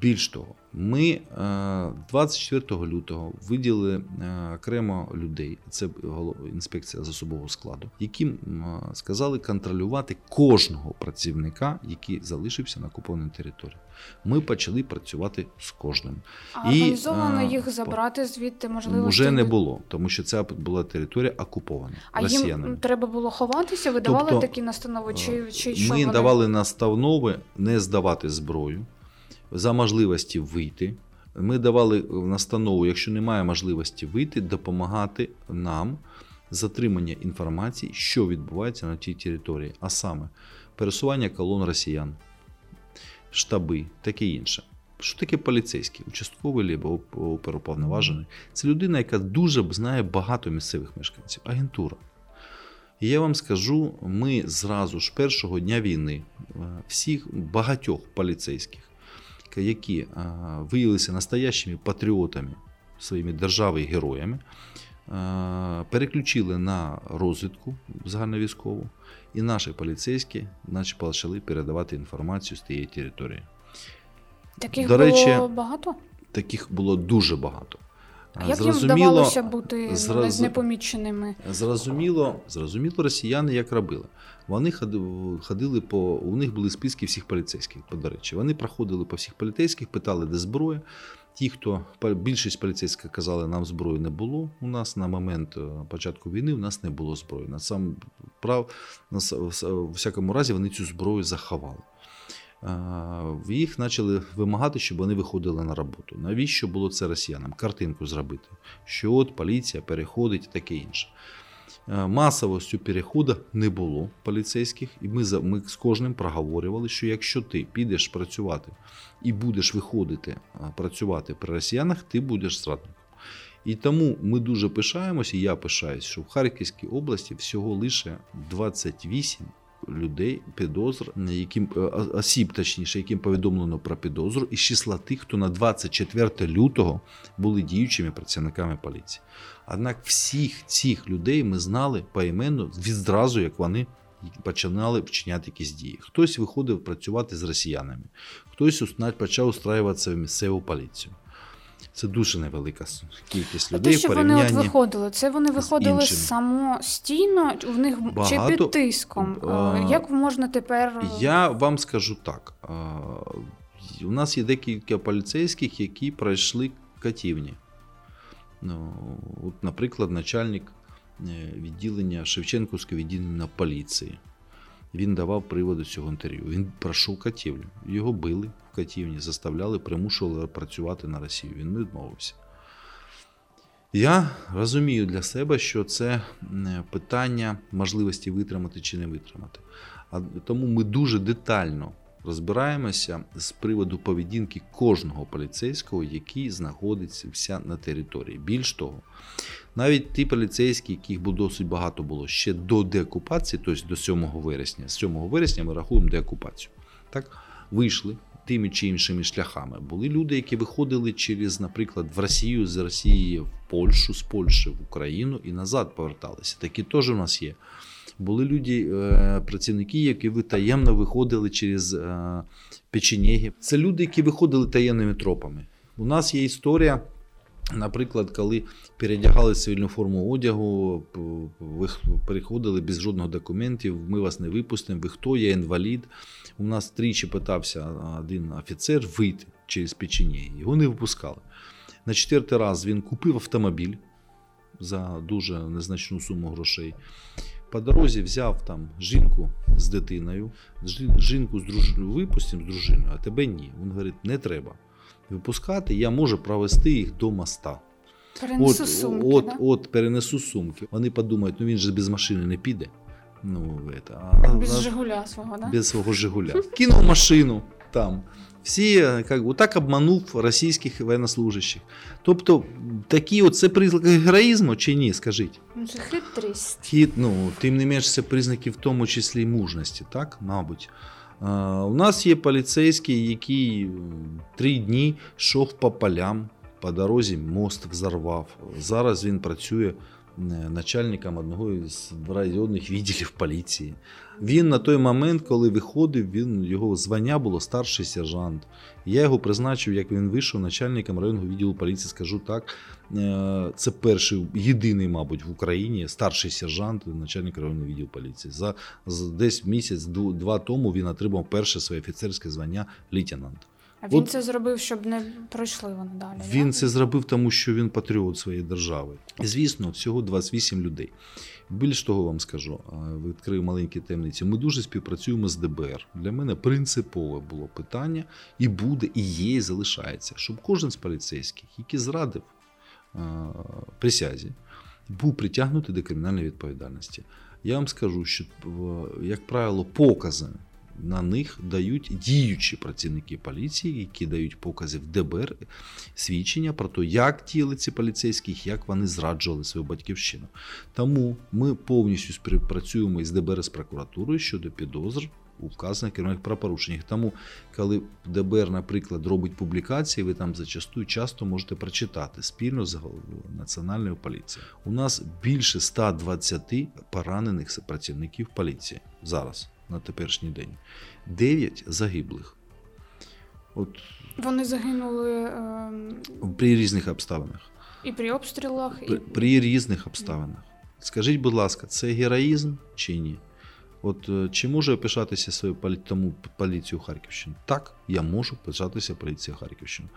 Більш того, ми 24 е, лютого виділили е, окремо людей, це інспекція з особового складу, які е, сказали контролювати кожного працівника, який залишився на окупованій території. Ми почали працювати з кожним. А І, організовано їх забрати звідти можливо вже не було, тому що це була територія окупована. А росіянами. їм треба було ховатися. Ви давали тобто, такі настанови? Чи чи що ми вони... давали настанови не здавати зброю за можливості вийти. Ми давали настанову, якщо немає можливості вийти, допомагати нам затримання інформації, що відбувається на тій території, а саме пересування колон росіян, штаби, таке інше. Що таке поліцейський, участковий або оперуповноважений? Це людина, яка дуже знає багато місцевих мешканців, агентура. І я вам скажу, ми зразу ж першого дня війни е, всіх багатьох поліцейських які е, виявилися настоящими патріотами своїми держави і героями, е, переключили на розвідку загальновійськову, і наші поліцейські наче почали передавати інформацію з тієї території. Таких До речі, було багато? Таких було дуже багато. А як їм вдавалося бути зраз... непоміченими? Зрозуміло, зрозуміло, росіяни як робили. Вони ходили по. У них були списки всіх поліцейських, до речі. Вони проходили по всіх поліцейських, питали, де зброя. Ті, хто більшість поліцейських казали, нам зброї не було. У нас на момент е, початку війни у нас не було зброї. На сам прав на в всякому разі вони цю зброю заховали. Їх почали вимагати, щоб вони виходили на роботу. Навіщо було це росіянам? Картинку зробити, що от поліція переходить і таке інше. Масовостю переходу не було поліцейських, і ми ми з кожним проговорювали, що якщо ти підеш працювати і будеш виходити працювати при росіянах, ти будеш зрадником. І тому ми дуже пишаємося, і я пишаюсь, що в Харківській області всього лише 28 людей підозр, яким е, осіб, точніше, яким повідомлено про підозру, із числа тих, хто на 24 лютого були діючими працівниками поліції. Однак всіх цих людей ми знали поіменно відразу, як вони починали вчиняти якісь дії. Хтось виходив працювати з росіянами, хтось почав устраюватися в місцеву поліцію. Це дуже невелика кількість людей. А те, що вони от виходили, це вони виходили самостійно, в них Багато... чи під тиском. А... Як можна тепер. Я вам скажу так: у нас є декілька поліцейських, які пройшли катівні. Ну, от, Наприклад, начальник е, відділення Шевченківського відділення поліції. Він давав приводу цього інтерв'ю. Він пройшов катівлю. Його били в катівні, заставляли, примушували працювати на Росію. Він не відмовився. Я розумію для себе, що це питання можливості витримати чи не витримати. А тому ми дуже детально розбираємося з приводу поведінки кожного поліцейського, який знаходиться на території. Більш того, навіть ті поліцейські, яких було досить багато було ще до деокупації, тобто до 7 вересня, з 7 вересня ми рахуємо деокупацію. Так, вийшли. Тими чи іншими шляхами були люди, які виходили через, наприклад, в Росію з Росії в Польщу, з Польщі в Україну і назад поверталися. Такі теж у нас є. Були люди, е, працівники, які таємно виходили через е, печенєги. Це люди, які виходили таємними тропами. У нас є історія. Наприклад, коли передягали цивільну форму одягу, ви переходили без жодних документів, ми вас не випустимо, ви хто, я інвалід. У нас тричі питався один офіцер вийти через печені. Його не випускали. На четвертий раз він купив автомобіль за дуже незначну суму грошей. По дорозі взяв там жінку з дитиною, жінку з дружиною випустимо з дружиною, а тебе ні. Він говорить, не треба випускати, я можу провести їх до моста. Перенесу от, сумки, от, да? от, перенесу сумки. Вони подумають, ну він же без машини не піде. Ну, это, а, Без а, Жигуля свого, да? Без свого Жигуля. Кинув машину там. Всі як, отак обманув російських воєннослужащих. Тобто, такі от це признаки героїзму чи ні, скажіть? Ну, це хитрість. Хит, ну, Тим не менш, це признаки в тому числі мужності, так, мабуть. У нас є поліцейський, який три дні йшов по полям, по дорозі мост взорвав. Зараз він працює начальником одного із районних відділів поліції. Він на той момент, коли виходив, він його звання було старший сержант. Я його призначив, як він вийшов начальником районного відділу поліції. Скажу так, е, це перший єдиний, мабуть, в Україні старший сержант, начальник районного відділу поліції. За десь місяць-два тому він отримав перше своє офіцерське звання лейтенант. А він От, це зробив, щоб не пройшли вони далі. Він да? це зробив, тому що він патріот своєї держави. І, звісно, всього 28 людей. Більш того, вам скажу, відкрию маленькі таємниці. Ми дуже співпрацюємо з ДБР. Для мене принципове було питання, і буде, і є, і залишається, щоб кожен з поліцейських, який зрадив присязі, був притягнутий до кримінальної відповідальності. Я вам скажу, що, як правило, покази на них дають діючі працівники поліції, які дають покази в ДБР свідчення про те, як діяли ці поліцейські, як вони зраджували свою батьківщину. Тому ми повністю співпрацюємо із ДБР з прокуратурою щодо підозр. У вказаних керівних правопорушеннях. Тому, коли ДБР, наприклад, робить публікації, ви там зачастую часто можете прочитати спільно з Національною поліцією. У нас більше 120 поранених працівників поліції зараз на теперішній день. Дев'ять загиблих. От Вони загинули е... при різних обставинах. І при обстрілах, при, і при різних обставинах. Скажіть, будь ласка, це героїзм чи ні? От е, чи можу я пишатися полі- тому поліцією Харківщини? Так, я можу пишатися поліцією Харківщини.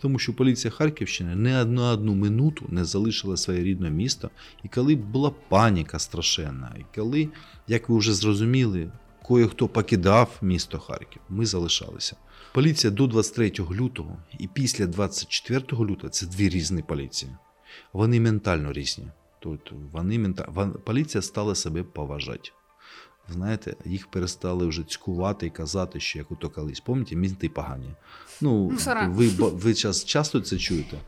Тому що поліція Харківщини не на одну минуту не залишила своє рідне місто. І коли була паніка страшенна, і коли, як ви вже зрозуміли, кое-хто покидав місто Харків, ми залишалися. Поліція до 23 лютого і після 24 лютого це дві різні поліції. Вони ментально різні. Тобто вони мента... поліція стала себе поважати. Знаєте, їх перестали вже цькувати і казати, що як ото колись. Пам'ятаєте, мінти погані. Ну, Мусора. ви, ви час, часто це чуєте?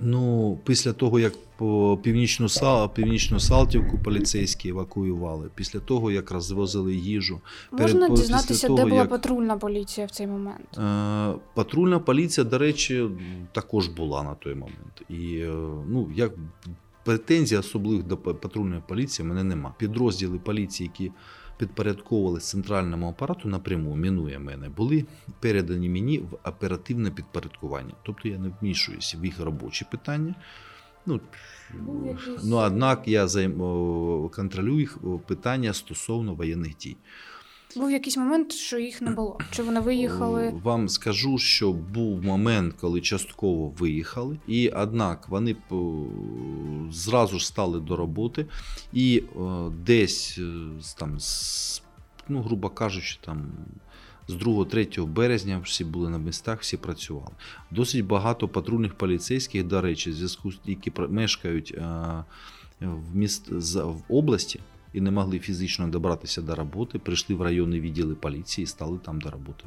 Ну, після того, як по північну, Са- північну Салтівку поліцейські евакуювали, після того, як розвозили їжу, можна перед- дізнатися, після де була як- патрульна поліція в цей момент. Е, Патрульна поліція, до речі, також була на той момент. І е, ну, як претензій особливих до патрульної поліції в мене нема. Підрозділи поліції, які підпорядковувалися центральному апарату напряму, мінує мене, були передані мені в оперативне підпорядкування. Тобто я не вмішуюся в їх робочі питання. Ну, ну однак я контролюю їх питання стосовно воєнних дій. Був якийсь момент, що їх не було. Чи вони виїхали? Вам скажу, що був момент, коли частково виїхали, і однак вони зразу ж стали до роботи, і е, десь е, там, ну, грубо кажучи, там. З 2-3 березня всі були на містах, всі працювали. Досить багато патрульних поліцейських, до речі, зв'язку з які мешкають е, в міст в області і не могли фізично добратися до роботи, прийшли в районні відділи поліції і стали там до роботи.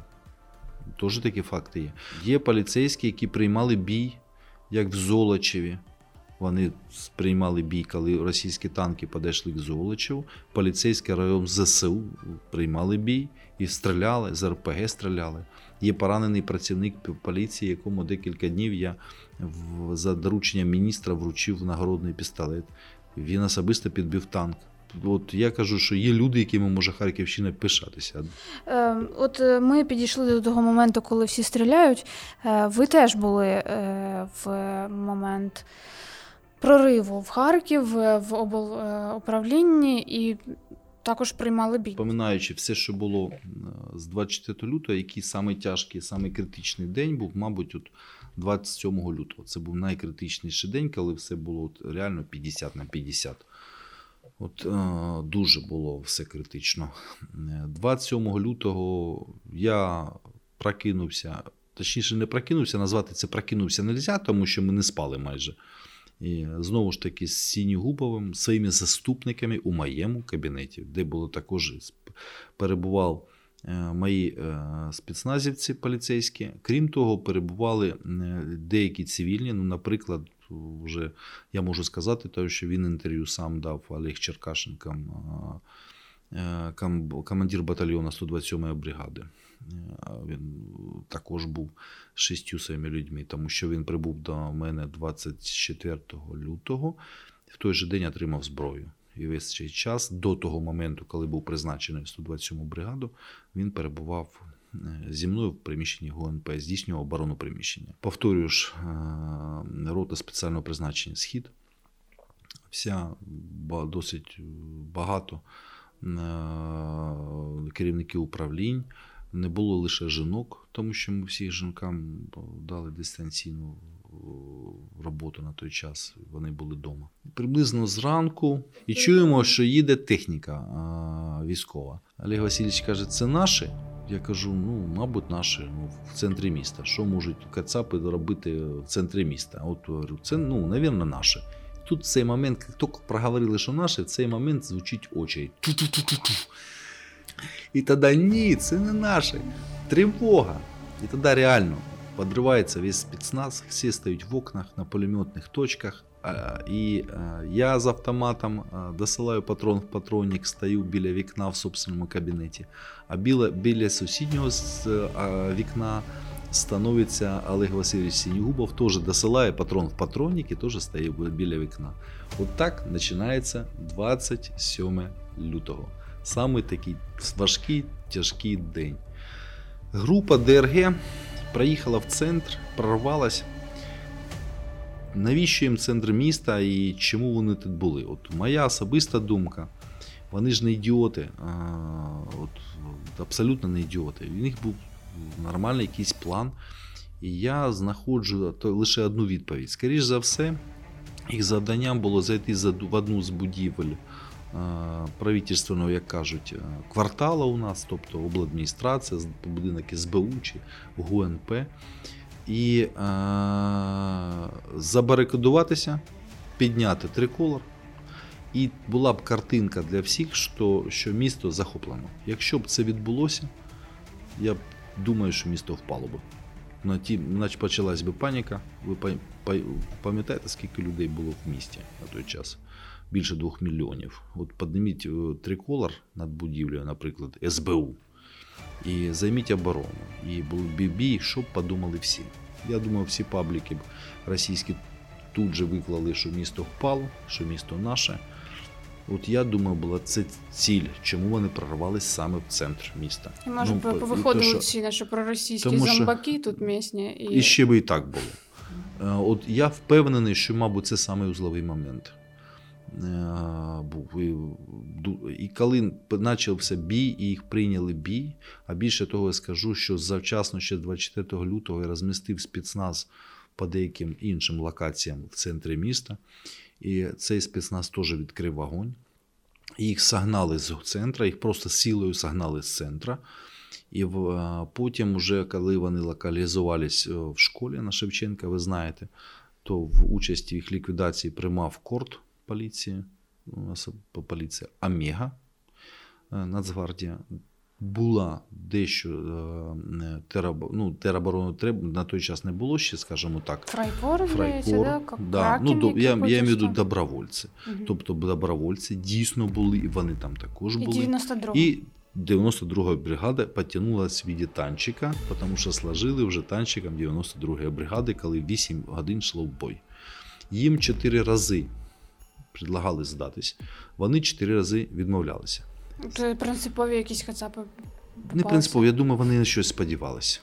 Теж такі факти є. Є поліцейські, які приймали бій, як в Золочеві. Вони приймали бій, коли російські танки підійшли к Золочеву. Поліцейський район ЗСУ приймали бій і стріляли, з РПГ стріляли. Є поранений працівник поліції, якому декілька днів я за дорученням міністра вручив нагородний пістолет. Він особисто підбив танк. От я кажу, що є люди, якими може Харківщина пишатися. Е, от е, ми підійшли до того моменту, коли всі стріляють. Е, ви теж були в момент прориву в Харків в облуправлінні і також приймали бій. Пам'ятаючи все, що було з 24 лютого, який самий тяжкий, самий критичний день був, мабуть, от 27 лютого. Це був найкритичніший день, коли все було от реально 50 на 50. От е, дуже було все критично. Е, 27 лютого я прокинувся, точніше, не прокинувся, назвати це прокинувся не можна, тому що ми не спали майже. І знову ж таки з Сінігубовим, своїми заступниками у моєму кабінеті, де було також перебував е, мої е, спецназівці поліцейські. Крім того, перебували е, деякі цивільні. Ну, наприклад, вже я можу сказати, тому що він інтерв'ю сам дав Олег Черкашенко, е, командир батальйону 127-ї бригади. Е, Він також був шістю своїми людьми, тому що він прибув до мене 24 лютого, в той же день отримав зброю. І весь цей час, до того моменту, коли був призначений в 127 бригаду, він перебував зі мною в приміщенні ГУНП, здійснював оборону приміщення. Повторюю ж, е, рота спеціального призначення Схід. Вся досить е, багато е, керівників управлінь. Не було лише жінок, тому що ми всіх жінкам дали дистанційну е, роботу на той час. Вони були вдома. Приблизно зранку і чуємо, що їде техніка а, військова. Олег Васильович каже, це наші. Я кажу, ну, мабуть, наші ну, в центрі міста. Що можуть кацапи робити в центрі міста? От говорю, це, ну, навірно, наші. Тут в цей момент, як тільки проговорили, що наші, в цей момент звучить. Ту-ту-ту-ту-ту. І тоді ні, це не наше. Тривога. І тоді реально подривається весь спецназ, всі стоять в окнах на пулеметних точках. І я з автоматом досилаю патрон в патронник, стою біля вікна в собственному кабінеті. А біля, біля сусіднього вікна становиться Олег Васильович Сінігубов, теж досилає патрон в патронник і теж стає біля вікна. От так починається 27 лютого. Саме такий важкий, тяжкий день. Група ДРГ проїхала в центр, прорвалась. навіщо їм центр міста і чому вони тут були? От моя особиста думка. Вони ж не ідіоти, а, от, абсолютно не ідіоти. У них був нормальний якийсь план. І я знаходжу то лише одну відповідь. Скоріше за все, їх завданням було зайти в одну з будівель правительственного, як кажуть, е, квартала у нас, тобто обладміністрація, будинок СБУ чи ГУНП, і е, забарикадуватися, підняти триколор. І була б картинка для всіх, що, що місто захоплено. Якщо б це відбулося, я б думаю, що місто впало б. На ті, наче почалась би паніка. Ви па- па- пам'ятаєте, скільки людей було в місті на той час? Більше двох мільйонів. От підніміть е, триколор над будівлею, наприклад, СБУ, і займіть оборону. І був б бій, що б подумали всі. Я думаю, всі пабліки російські тут же виклали, що місто впало, що місто наше. От я думаю, була це ціль, чому вони прорвались саме в центр міста. І може Ну, ну, по- повиходили всі наші проросійські Тому що- тут місні. І... І ще би і так було. Е, От я впевнений, що, мабуть, це саме узловий момент. Е, Був. І, коли почався бій, і їх прийняли бій, а більше того, я скажу, що завчасно ще 24 лютого я розмістив спецназ по деяким іншим локаціям в центрі міста. І цей спецназ теж відкрив вогонь. Їх сагнали з центра, їх просто силою сагнали з центра. І е, потім, уже коли вони локалізувались е, в школі на Шевченка, ви знаєте, то в участі в їх ліквідації приймав корт поліції, поліція Омега, е, Нацгвардія. Була дещо е, ну, тероборони треб- на той час не було ще, скажімо так. Фрайпор, Фрайкор. да? Да. Ну, до, я, я маю в виду добровольці. Мгм. Тобто добровольці дійсно були, і вони там також І були. 92 І 92 бригада потягнулася в віді танчика, тому що сложили вже танчиком 92-ї бригади, коли 8 годин йшло в бой. Їм 4 рази предлагали здатись, вони 4 рази відмовлялися. Це принципові якісь хацапи. Не попалися. принципово, я думаю, вони на щось сподівалися.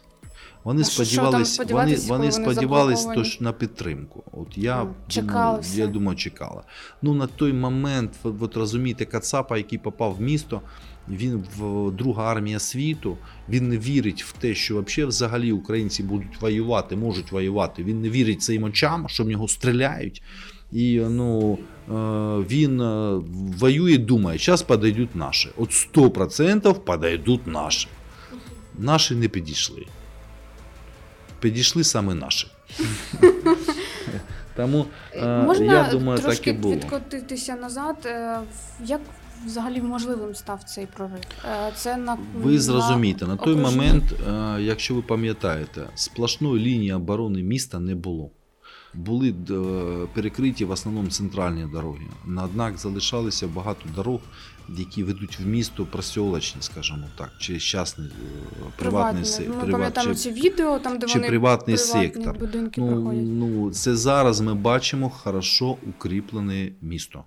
Вони А що там вони, вони заблоковані? тож на підтримку. От я, думаю, я думаю, чекала. Ну на той момент, от, от розумієте, Кацапа, який попав в місто, він в друга армія світу. Він не вірить в те, що взагалі українці будуть воювати, можуть воювати. Він не вірить цим очам, що в нього стріляють. І ну, е, він е, воює, думає, зараз подойдуть наші. От 100% подойдуть наші. Наші не підійшли. Підійшли саме наші. Тому е, Можна я думаю, трошки так і було. відкотитися назад. Як взагалі можливим став цей прорив? Це на Ви зрозумієте, на той окружні- момент, якщо ви пам'ятаєте, сплошної лінії оборони міста не було. Були е, перекриті в основному центральні дороги. На однак залишалися багато дорог, які ведуть в місто просьолочні, скажімо так, чи частний е, приватний се- Ну, приват- чи- ці відео, там, де чи вони приватний сектор. будинки Ну, проходять. ну, це зараз ми бачимо хорошо укріплене місто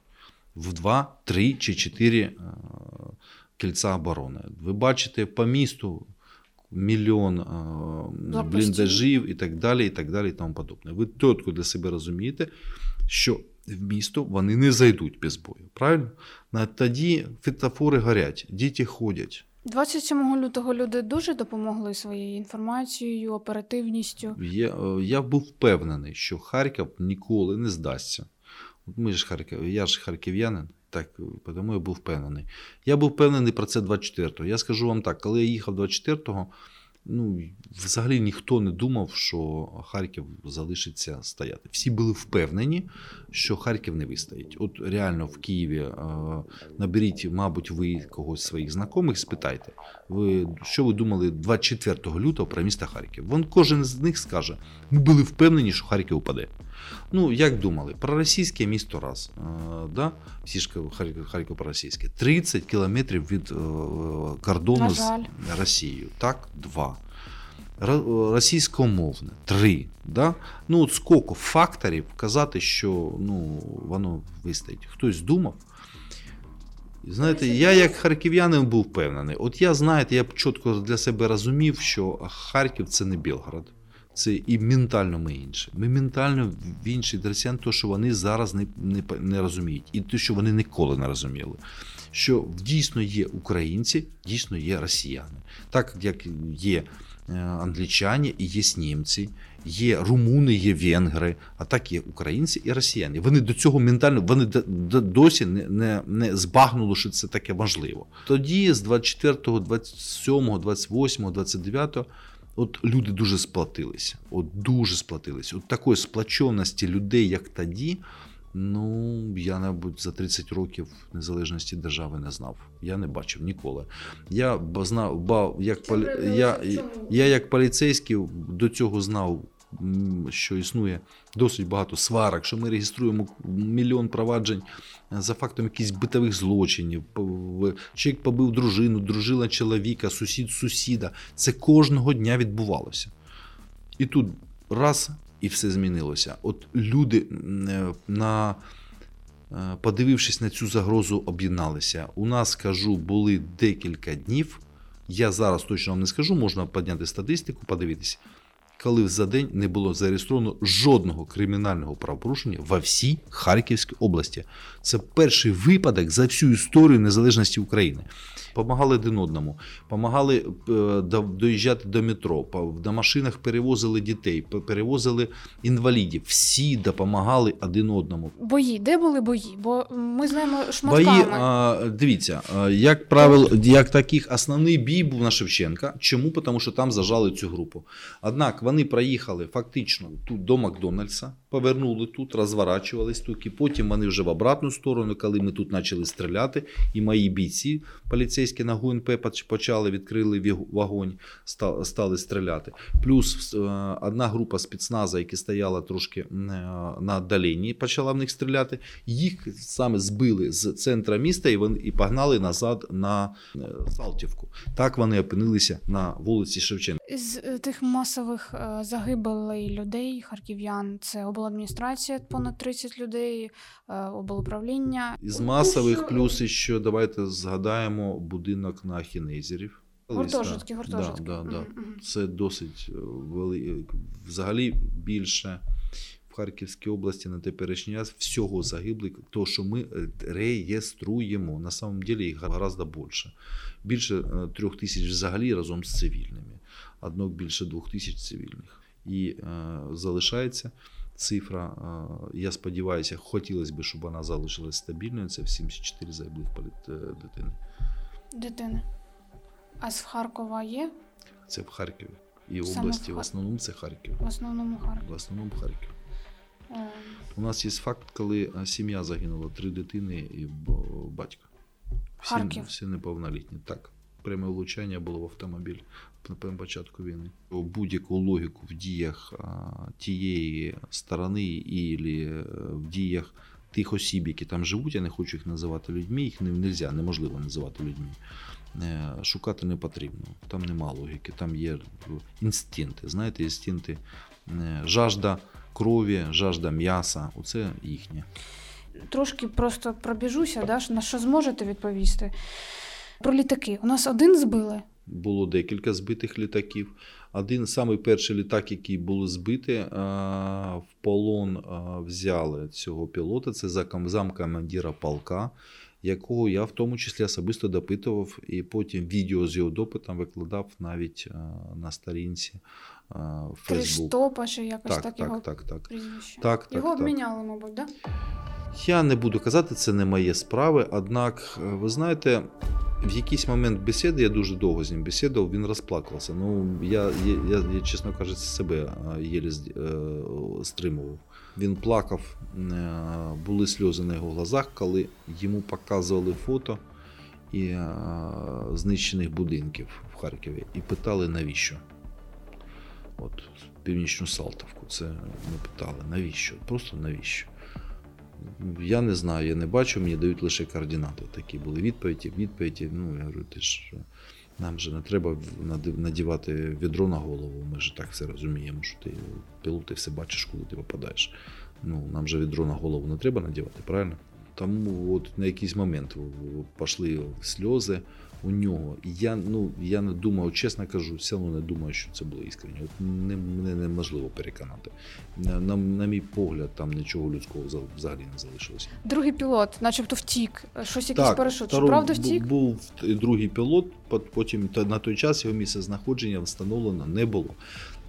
в 2, 3 чи 4 е, кільця оборони. Ви бачите по місту мільйон е, бліндажів і так далі, і так далі, і тому подобне. Ви чітко для себе розумієте, що в місто вони не зайдуть без бою. Правильно? На тоді фітофори горять, діти ходять. 27 лютого люди дуже допомогли своєю інформацією, оперативністю. Я, е, я був впевнений, що Харків ніколи не здасться. Ми ж Харків, я ж харків'янин, так е, тому я був впевнений. Я був впевнений про це 24-го. Я скажу вам так, коли я їхав 24-го, ну, взагалі ніхто не думав, що Харків залишиться стояти. Всі були впевнені, що Харків не вистоїть. От реально в Києві е, наберіть, мабуть, ви когось своїх знайомих, спитайте, ви, що ви думали 24 лютого про місто Харків? Вон кожен з них скаже, ми були впевнені, що Харків упаде. Ну, як думали, про російське місто раз. Е, да? Всі ж Харків, Харків про-російське. 30 кілометрів від е, кордону з. Росією. Так, два. Російськомовне три. Да? Ну, от скільки факторів казати, що ну, воно вистоїть. Хтось думав. Знаєте, я як харків'янин був впевнений. От я, знаєте, я б чітко для себе розумів, що Харків це не Білгород. Це і ментально ми інші. Ми ментально в інші від росіян, то що вони зараз не, не, не розуміють, і те, що вони ніколи не розуміли. Що дійсно є українці, дійсно є росіяни. Так як є е, англічані і є німці, є румуни, є венгри, а так є українці і росіяни. Вони до цього ментально вони досі не, не, не збагнули, що це таке можливо. Тоді з 24, 27, 28, 29 От люди дуже сплатилися. От дуже сплатилися. От такої сплаченості людей, як тоді, ну я, мабуть, за 30 років незалежності держави не знав. Я не бачив ніколи. Я знав, ба, як полі... я, я як поліцейський до цього знав, що існує досить багато сварок, що ми реєструємо мільйон проваджень за фактом якихось битових злочинів. Чоловік побив дружину, дружина чоловіка, сусід сусіда. Це кожного дня відбувалося. І тут раз і все змінилося. От люди, е, на, е, подивившись на цю загрозу, об'єдналися. У нас, кажу, були декілька днів. Я зараз точно вам не скажу, можна підняти статистику, подивитися. Коли за день не було зареєстровано жодного кримінального правопорушення во всій Харківській області. Це перший випадок за всю історію незалежності України. Помагали один одному, помагали е, доїжджати до метро, на машинах перевозили дітей, перевозили інвалідів. Всі допомагали один одному. Бої, де були бої? Бо ми знаємо шматками. Бої, а, дивіться, як правило, як таких основний бій був на Шевченка. Чому? Тому що там зажали цю групу. Однак вони проїхали фактично тут до Макдональдса, повернули тут, розворачувались тут, і потім вони вже в обратну сторону, коли ми тут почали стріляти, і мої бійці поліцейські на ГУНП почали, відкрили вогонь, стали стріляти. Плюс е, одна група спецназа, яка стояла трошки е, на віддаленні, почала в них стріляти. Їх саме збили з центра міста і вони і погнали назад на е, Салтівку. Так вони опинилися на вулиці Шевченка. З тих масових загибелей людей, харків'ян, це обладміністрація, понад 30 людей, е, облуправління. Із масових плюс ще давайте згадаємо будинок на Ахінезерів. Гуртожитки, гуртожитки. Да, да, да. Це досить е, вели... взагалі більше в Харківській області на теперішній час всього загиблих, то що ми е, реєструємо. На самом деле їх гораздо більше. Більше е, трьох тисяч взагалі разом з цивільними. Однак більше двох тисяч цивільних. І е, залишається цифра. Я сподіваюся, хотілося б, щоб вона залишилась стабільною. Це в 74 загиблих політ- е, дитини. Дитини. А з Харкова є? Це в Харкові. І в Саме області, в в основному це Харків. В основному Харків. В основному Харків. Е, У нас є факт, коли е, сім'я загинула, три дитини і батько. Всі, Харків. всі неповнолітні. Так. Пряме влучання було в автомобіль на початку війни. Будь-яку логіку в діях тієї сторони і в діях тих осіб, які там живуть, я не хочу їх називати людьми, їх не можна, неможливо називати людьми. е, Шукати не потрібно. Там нема логіки, там є інстинкти. Знаєте, інстинкти е, жажда крові, жажда м'яса. Оце їхнє. Трошки просто пробіжуся, да, на що зможете відповісти. Про літаки. У нас один збили. було декілька збитих літаків. Один самий перший літак, який були збиті, е, в полон е, взяли цього пілота. Це закам- командира полка, якого я в тому числі особисто допитував, і потім відео з його допитом викладав навіть е, на сторінці в Фейсбук. Криштопа чи якось так, Так, його так, так, так. прізвище. Так, так, його так. обміняли, мабуть, так? Да? Я не буду казати, це не моє справи. Однак, е, ви знаєте, в якийсь момент бесіди, я дуже довго з ним бесідував, він розплакався. Ну, я, я, я, я чесно кажучи, себе е, єлі е, стримував. Він плакав, е, були сльози на його глазах, коли йому показували фото і, е, знищених будинків в Харкові і питали, навіщо. От, північну Салтовку. Це ми питали, навіщо? Просто навіщо? Я не знаю, я не бачу, мені дають лише координати. Такі були відповіді. Відповіді, ну я говорю, ти ж нам же не треба надівати відро на голову. Ми ж так все розуміємо, що ти пилот, ти все бачиш, коли ти попадаєш. Ну, нам же відро на голову не треба надівати, правильно? Тому от на якийсь момент пішли сльози, у нього. Я, ну, я не думаю, чесно кажу, все одно не думаю, що це було іскренньо. От не, мене неможливо переконати. На, на, на мій погляд, там нічого людського вза- взагалі не залишилося. Другий пілот, начебто втік. Щось якийсь Так, парашут. Чи правда втік? Був другий пілот, пот- потім та- на той час його місце знаходження встановлено не було.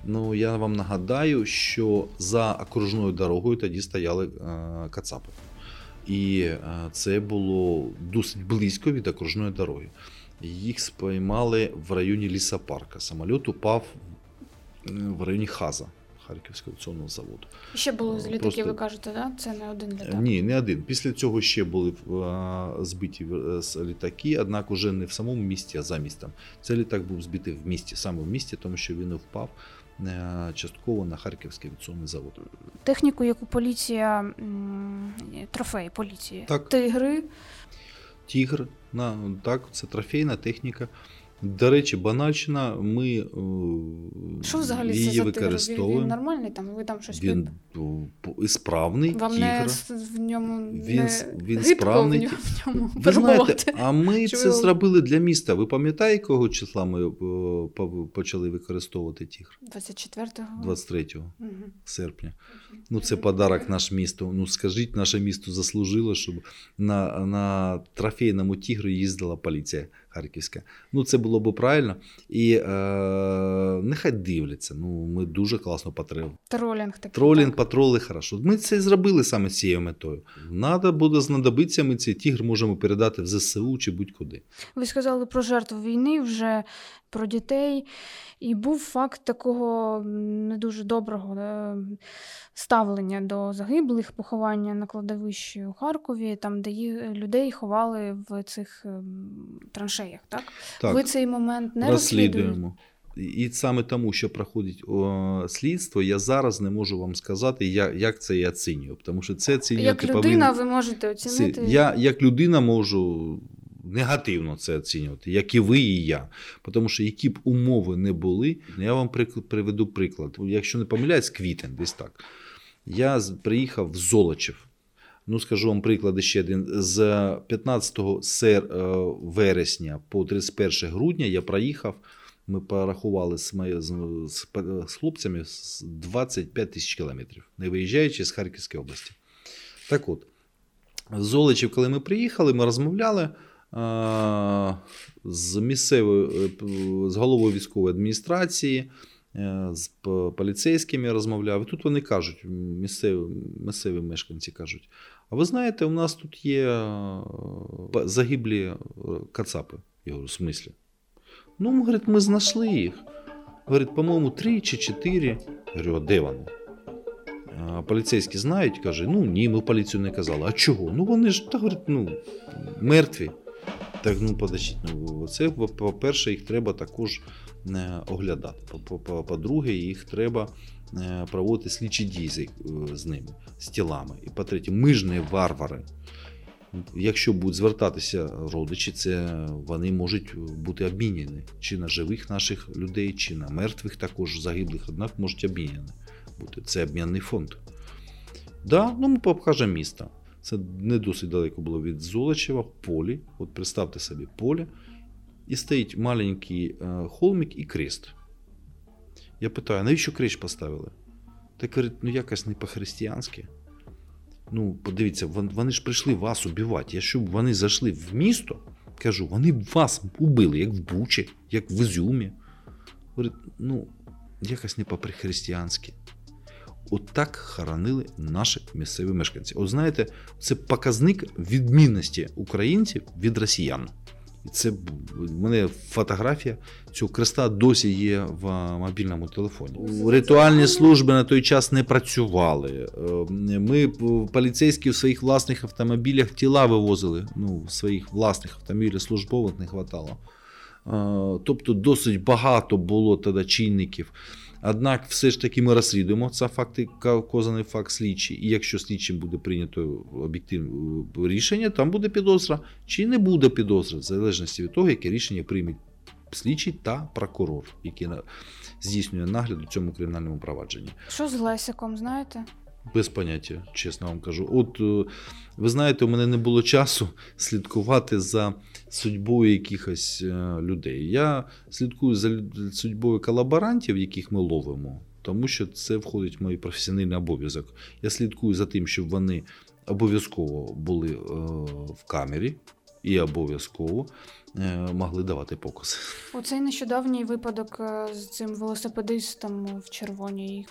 Ну, я вам нагадаю, що за окружною дорогою тоді стояли е, Кацапи. І е, це було досить близько від окружної дороги. Їх спіймали в районі лісопарка. Самоліт упав е, в районі Хаза Харківського авіаційного заводу. Ще були Е, літаки, просто- ви кажете, да? Це не один літак. Ні, не один. Після цього ще були е, збиті е, літаки, однак уже не в самому місті, а за містом. Цей літак був збитий в місті, саме в місті, тому що він впав е, частково на Харківський авіаційний завод. Техніку, яку поліція, м, трофей поліції, Так. тигри. Тігр, на, так, це трофейна техніка. До речі, банальщина, ми е, Що взагалі її це за тигр? Він, він нормальний там? Ви там щось Він під- по- справний Вам не в ньому Він, не він справний. в ньому, в ньому Ви знаєте, а ми Чи це зробили для міста. Ви пам'ятаєте, якого числа ми е, почали використовувати тігр? 24-го? 23 Мгм. серпня. Ну, це подарок наш місту. Ну, скажіть, наше місто заслужило, щоб на, на трофейному тігру їздила поліція харківська. Ну, це було б правильно. І е, нехай дивляться. Ну, ми дуже класно потребуємо. Тролінг такий. Тролінг, так. патроли, хорошо. Ми це і зробили саме з цією метою. Надо буде знадобитися, ми цей тігр можемо передати в ЗСУ чи будь-куди. Ви сказали про жертву війни, вже про дітей. І був факт такого не дуже доброго ставлення до загиблих, поховання на кладовищі у Харкові, там, де людей ховали в цих ем, траншеях. Так? Так. Ви цей момент не розслідуємо. І- І саме тому, що проходить о, слідство, я зараз не можу вам сказати, як, як це я оцінюю. Тому що це оцінювати Як людина, повинен- ви можете оцінити. Я як людина можу негативно це оцінювати, як і ви, і я. Тому що які б умови не були, я вам приведу приклад. Якщо не помиляюсь, квітень, десь так. Я приїхав в Золочів. Ну, скажу вам приклад ще один. З 15 сер... е, вересня по 31 грудня я проїхав. Ми порахували з, моє- з, з, з хлопцями 25 тисяч кілометрів, не виїжджаючи з Харківської області. Так от, в Золочів, коли ми приїхали, ми розмовляли з місцевою, е, з головою військової адміністрації, е, з поліцейськими розмовляв. І тут вони кажуть, місцеві, місцеві мешканці кажуть: а ви знаєте, у нас тут є е, загиблі кацапи. Я говорю, в смислі? Ну, говорить, ми знайшли їх. Говорить, по-моєму, три чи чотири. Говорю, а де вони? Поліцейські знають, каже, ну ні, ми поліцію не казали. А чого? Ну вони ж та говорить, ну, мертві. Так, ну подождіть, ну це по-перше, їх треба також е, оглядати. По- по- По-друге, їх треба е, проводити слідчі дії з, е, з ними, з тілами. І по-третє, ми ж не варвари. Якщо будуть звертатися родичі, це вони можуть бути обміняні чи на живих наших людей, чи на мертвих також загиблих, однак можуть обміняні бути. Це обмінний фонд. Да, ну ми покажемо місто. Це не досить далеко було від Золочева, полі. От представте собі поле. І стоїть маленький е, холмик і крест. Я питаю, навіщо крест поставили? Так говорить, ну якось не по-християнськи. Ну, подивіться, вони ж прийшли вас убивати. Якщо б вони зайшли в місто, кажу, вони б вас убили, як в Бучі, як в Ізюмі. Говорить, ну, якось не по-християнськи. Отак хоронили наші місцеві мешканці. От знаєте, це показник відмінності українців від росіян. Це в мене фотографія цього креста досі є в мобільному телефоні. Ритуальні служби на той час не працювали. Е, Ми поліцейські в своїх власних автомобілях тіла вивозили. Ну, в своїх власних автомобілях службових не хватало. Е, Тобто досить багато було тоді чинників. Однак, все ж таки ми розслідуємо це факти, вказаний факт слідчий. І якщо слідчим буде прийнято об'єктивне рішення, там буде підозра чи не буде підозра, в залежності від того, яке рішення прийме слідчий та прокурор, який здійснює нагляд у цьому кримінальному провадженні. Що з Лесиком, знаєте? Без поняття, чесно вам кажу. От е, ви знаєте, у мене не було часу слідкувати за судьбою якихось е, людей. Я слідкую за судьбою колаборантів, яких ми ловимо, тому що це входить в мій професійний обов'язок. Я слідкую за тим, щоб вони обов'язково були е, в камері і обов'язково могли давати покази. Оцей нещодавній випадок з цим велосипедистом в червоній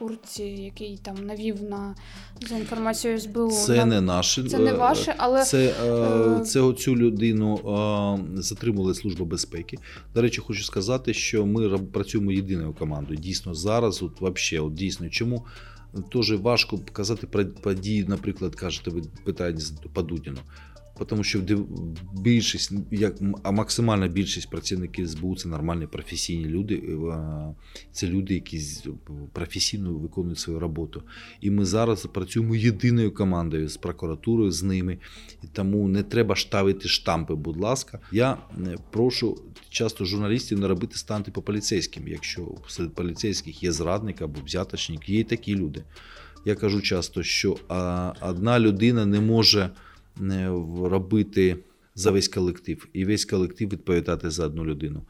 куртці, який там навів на за інформацією СБУ. Це на... не наше. Це не ваше, але це, е... це цю людину е... затримали служба безпеки. До речі, хочу сказати, що ми працюємо єдиною командою. Дійсно, зараз, от вообще, от дійсно, чому теж важко казати про події, наприклад, кажете, ви питаєте по Дудіну тому що більшість, як а максимальна більшість працівників СБУ це нормальні професійні люди. Е, це люди, які професійно виконують свою роботу. І ми зараз працюємо єдиною командою з прокуратурою з ними. І тому не треба ставити штампи. Будь ласка, я е, прошу часто журналістів не робити станти по поліцейським. Якщо серед поліцейських є зрадник або взяточник, є і такі люди. Я кажу часто, що одна людина не може робити за весь колектив, і весь колектив відповідати за одну людину.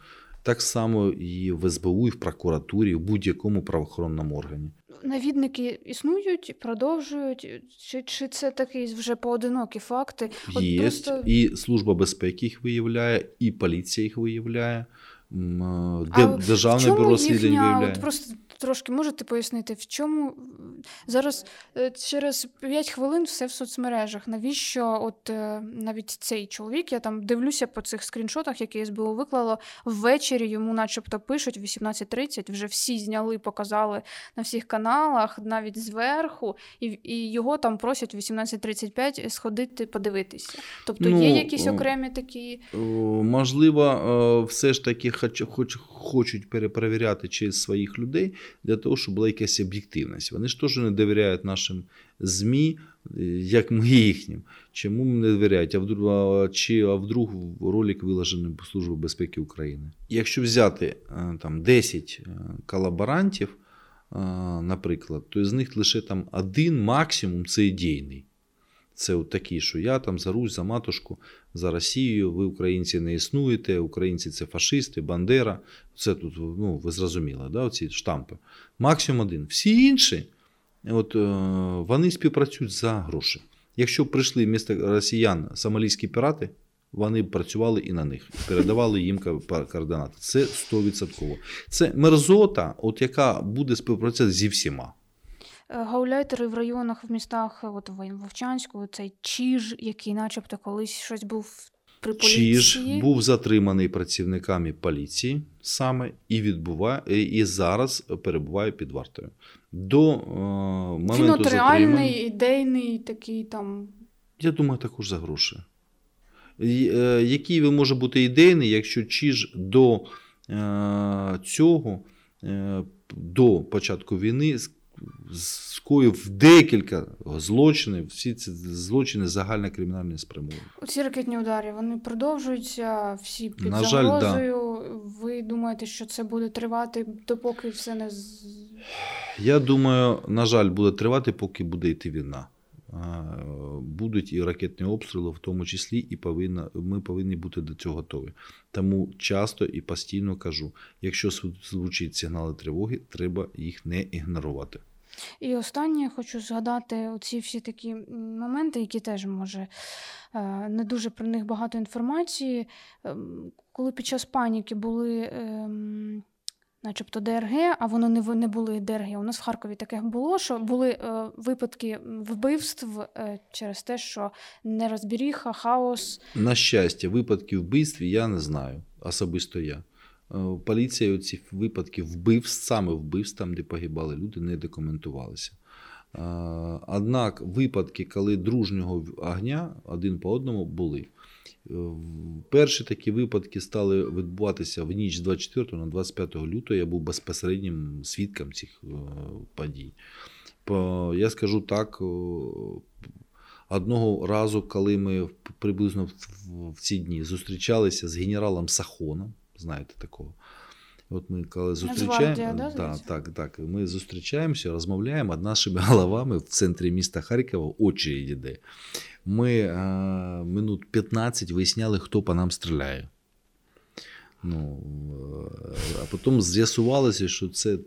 Так само і в СБУ, і в прокуратурі, і в будь-якому правоохоронному органі. Навідники існують, продовжують, чи чи це такі вже поодинокі факти? Є просто... і служба безпеки їх виявляє, і поліція їх виявляє, державне бюро слідень виявляє. От просто трошки можете пояснити, в чому зараз е, через 5 хвилин все в соцмережах. Навіщо от е, навіть цей чоловік, я там дивлюся по цих скріншотах, які СБУ виклало ввечері. Йому, начебто, пишуть 18.30, вже всі зняли, показали на всіх каналах, навіть зверху, і і його там просять 18.35 сходити, подивитися. Тобто ну, є якісь окремі такі. Можливо, все ж таки хоч, хоч, хочуть перепровіряти через своїх людей для того, щоб була якась об'єктивність. Вони ж теж не довіряють нашим ЗМІ, е, як ми їхнім. Чому не довіряють? А вдруг, чи а вдруг ролик виложений Служби безпеки України? Якщо взяти е, там 10 е, колаборантів, наприклад, то з них лише там один максимум це ідейний. Це от такі, що я там за Русь, за матушку, за Росію, ви українці не існуєте, українці це фашисти, Бандера. Це тут, ну, ви зрозуміли, да, оці штампи. Максимум один. Всі інші от, е, вони співпрацюють за гроші. Якщо б прийшли місто росіян сомалійські пірати, вони б працювали і на них, передавали їм координати. Це 100%. Це мерзота, от яка буде співпрацювати зі всіма. Е, гауляйтери в районах, в містах, от в Вовчанську, цей Чіж, який, начебто, колись щось був при поліції. Чіж був затриманий працівниками поліції саме і відбуває, і зараз перебуває під вартою. До е, моменту Він от реальний, ідейний такий там. Я думаю, також за гроші. Е, який він може бути ідейний, якщо Чіж до е, цього, е, до початку війни скоїв декілька злочинів. Всі ці злочини загально кримінальні спрямовані. Ці ракетні удари вони продовжуються всі під На загрозою. Да. Ви думаєте, що це буде тривати, допоки все не я думаю, на жаль, буде тривати, поки буде йти війна. Будуть і ракетні обстріли, в тому числі, і повинна, ми повинні бути до цього готові. Тому часто і постійно кажу: якщо звучить сигнали тривоги, треба їх не ігнорувати. І останнє хочу згадати оці всі такі моменти, які теж може е, не дуже про них багато інформації. Ем, коли під час паніки були. Ем, начебто ДРГ, а воно не не були ДРГ. У нас в Харкові таке було, що були е, випадки вбивств е, через те, що нерозбіріха, хаос. На щастя, випадків вбивств я не знаю, особисто я. Е, поліція ці випадки вбивств, саме вбивств, там, де погибали люди, не документувалися. Е, однак випадки, коли дружнього огня один по одному були. Е, перші такі випадки стали відбуватися в ніч з 24 на 25 лютого. Я був безпосереднім свідком цих подій. Я скажу так, одного разу, коли ми приблизно в ці дні зустрічалися з генералом Сахоном, знаєте такого. От ми коли зустрічаємо, да, да, так, так, ми зустрічаємося, розмовляємо, над нашими головами в центрі міста Харкова очі йде. Ми а, минут 15 виясняли, хто по нам стріляє. Ну, е, а потім з'ясувалося, що це е,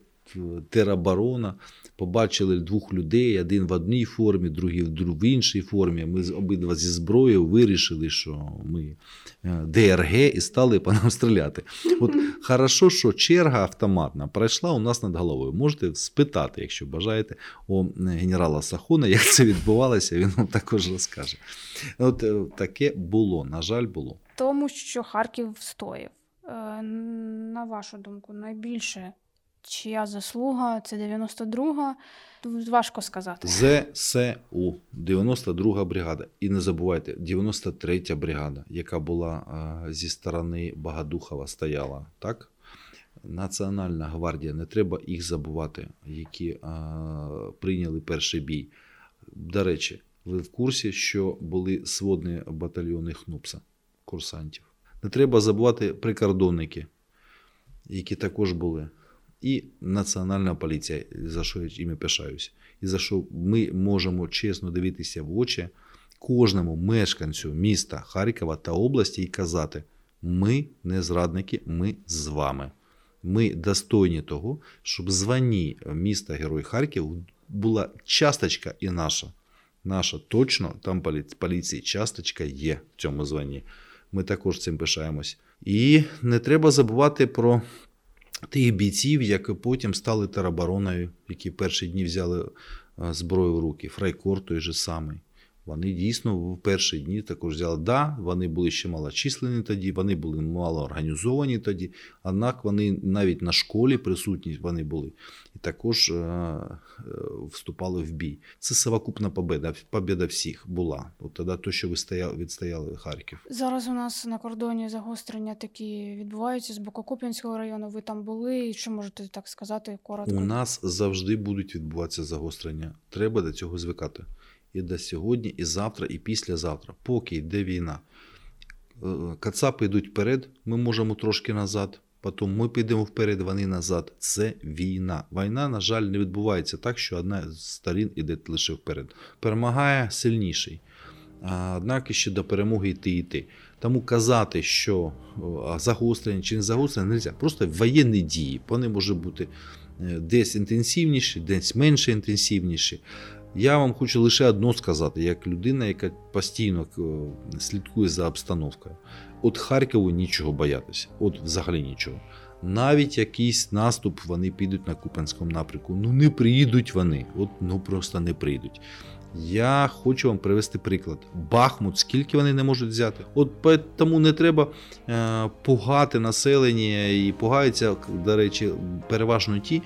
тероборона. Побачили двох людей, один в одній формі, другий в іншій формі. Ми обидва зі зброєю вирішили, що ми е, ДРГ і стали по нам стріляти. От хорошо, що черга автоматна пройшла у нас над головою. Можете спитати, якщо бажаєте, у генерала Сахона, як це відбувалося, він вам також розкаже. От е, таке було, на жаль, було. Тому що Харків встояв. Е, На вашу думку, найбільше чия заслуга? Це 92-га. Тут важко сказати. ЗСУ, 92 бригада. І не забувайте, 93 бригада, яка була е, зі сторони Багадухова, стояла, так? Національна гвардія, не треба їх забувати, які е, прийняли перший бій. До речі, ви в курсі, що були сводні батальйони ХНУПСа, курсантів. Не треба забувати прикордонники, які також були. І Національна поліція, за що я іми пишаюся. І за що ми можемо чесно дивитися в очі кожному мешканцю міста Харкова та області і казати: ми не зрадники, ми з вами. Ми достойні того, щоб в званні міста Герой Харків була часточка і наша. Наша точно, там поліції часточка є в цьому званні. Ми також цим пишаємось. І не треба забувати про тих бійців, які потім стали теробороною, які перші дні взяли е, зброю в руки. Фрайкор той же самий. Вони дійсно в перші дні також взяли. Да, вони були ще малочислені тоді, вони були мало організовані тоді, однак вони навіть на школі присутні вони були також е, е, вступали в бій. Це совокупна победа, победа всіх була. От тоді то, що відстояли Харків. Зараз у нас на кордоні загострення такі відбуваються з боку Куп'янського району. Ви там були. І Що можете так сказати коротко? У нас завжди будуть відбуватися загострення. Треба до цього звикати. І до сьогодні, і завтра, і післязавтра, поки йде війна. Е, Кацапи йдуть вперед, ми можемо трошки назад. Потім ми підемо вперед, вони назад. Це війна. Війна, на жаль, не відбувається так, що одна з сторін іде лише вперед. Перемагає сильніший. Однак ще до перемоги йти йти. Тому казати, що загострення чи не загострення, не можна. Просто воєнні дії. Вони можуть бути е, десь інтенсивніші, десь менше інтенсивніші. Я вам хочу лише одно сказати, як людина, яка постійно е, слідкує за обстановкою. От Харкову нічого боятися, от взагалі нічого. Навіть якийсь наступ вони підуть на Купенському напрямку. Ну не приїдуть вони, от ну просто не прийдуть. Я хочу вам привести приклад. Бахмут, скільки вони не можуть взяти. От тому не треба е, пугати населення і пугаються, до речі, переважно ті,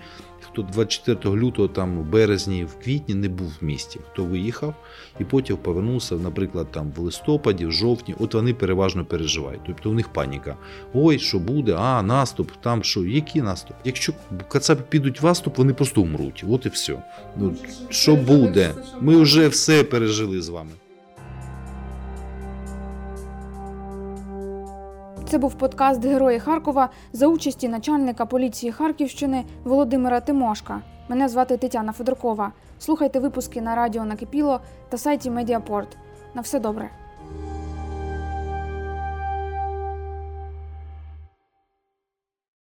хто 24 лютого, там, в березні, в квітні не був в місті, хто виїхав і потім повернувся, наприклад, там в листопаді, в жовтні. От вони переважно переживають. Тобто у них паніка. Ой, що буде? А, наступ, там що, який наступ? Якщо кацапи підуть в наступ, вони просто умруть. От і все. Ну, що буде? Ми вже все пережили з вами. Це був подкаст Герої Харкова за участі начальника поліції Харківщини Володимира Тимошка. Мене звати Тетяна Федоркова. Слухайте випуски на радіо Накипіло та сайті Медіапорт. На все добре.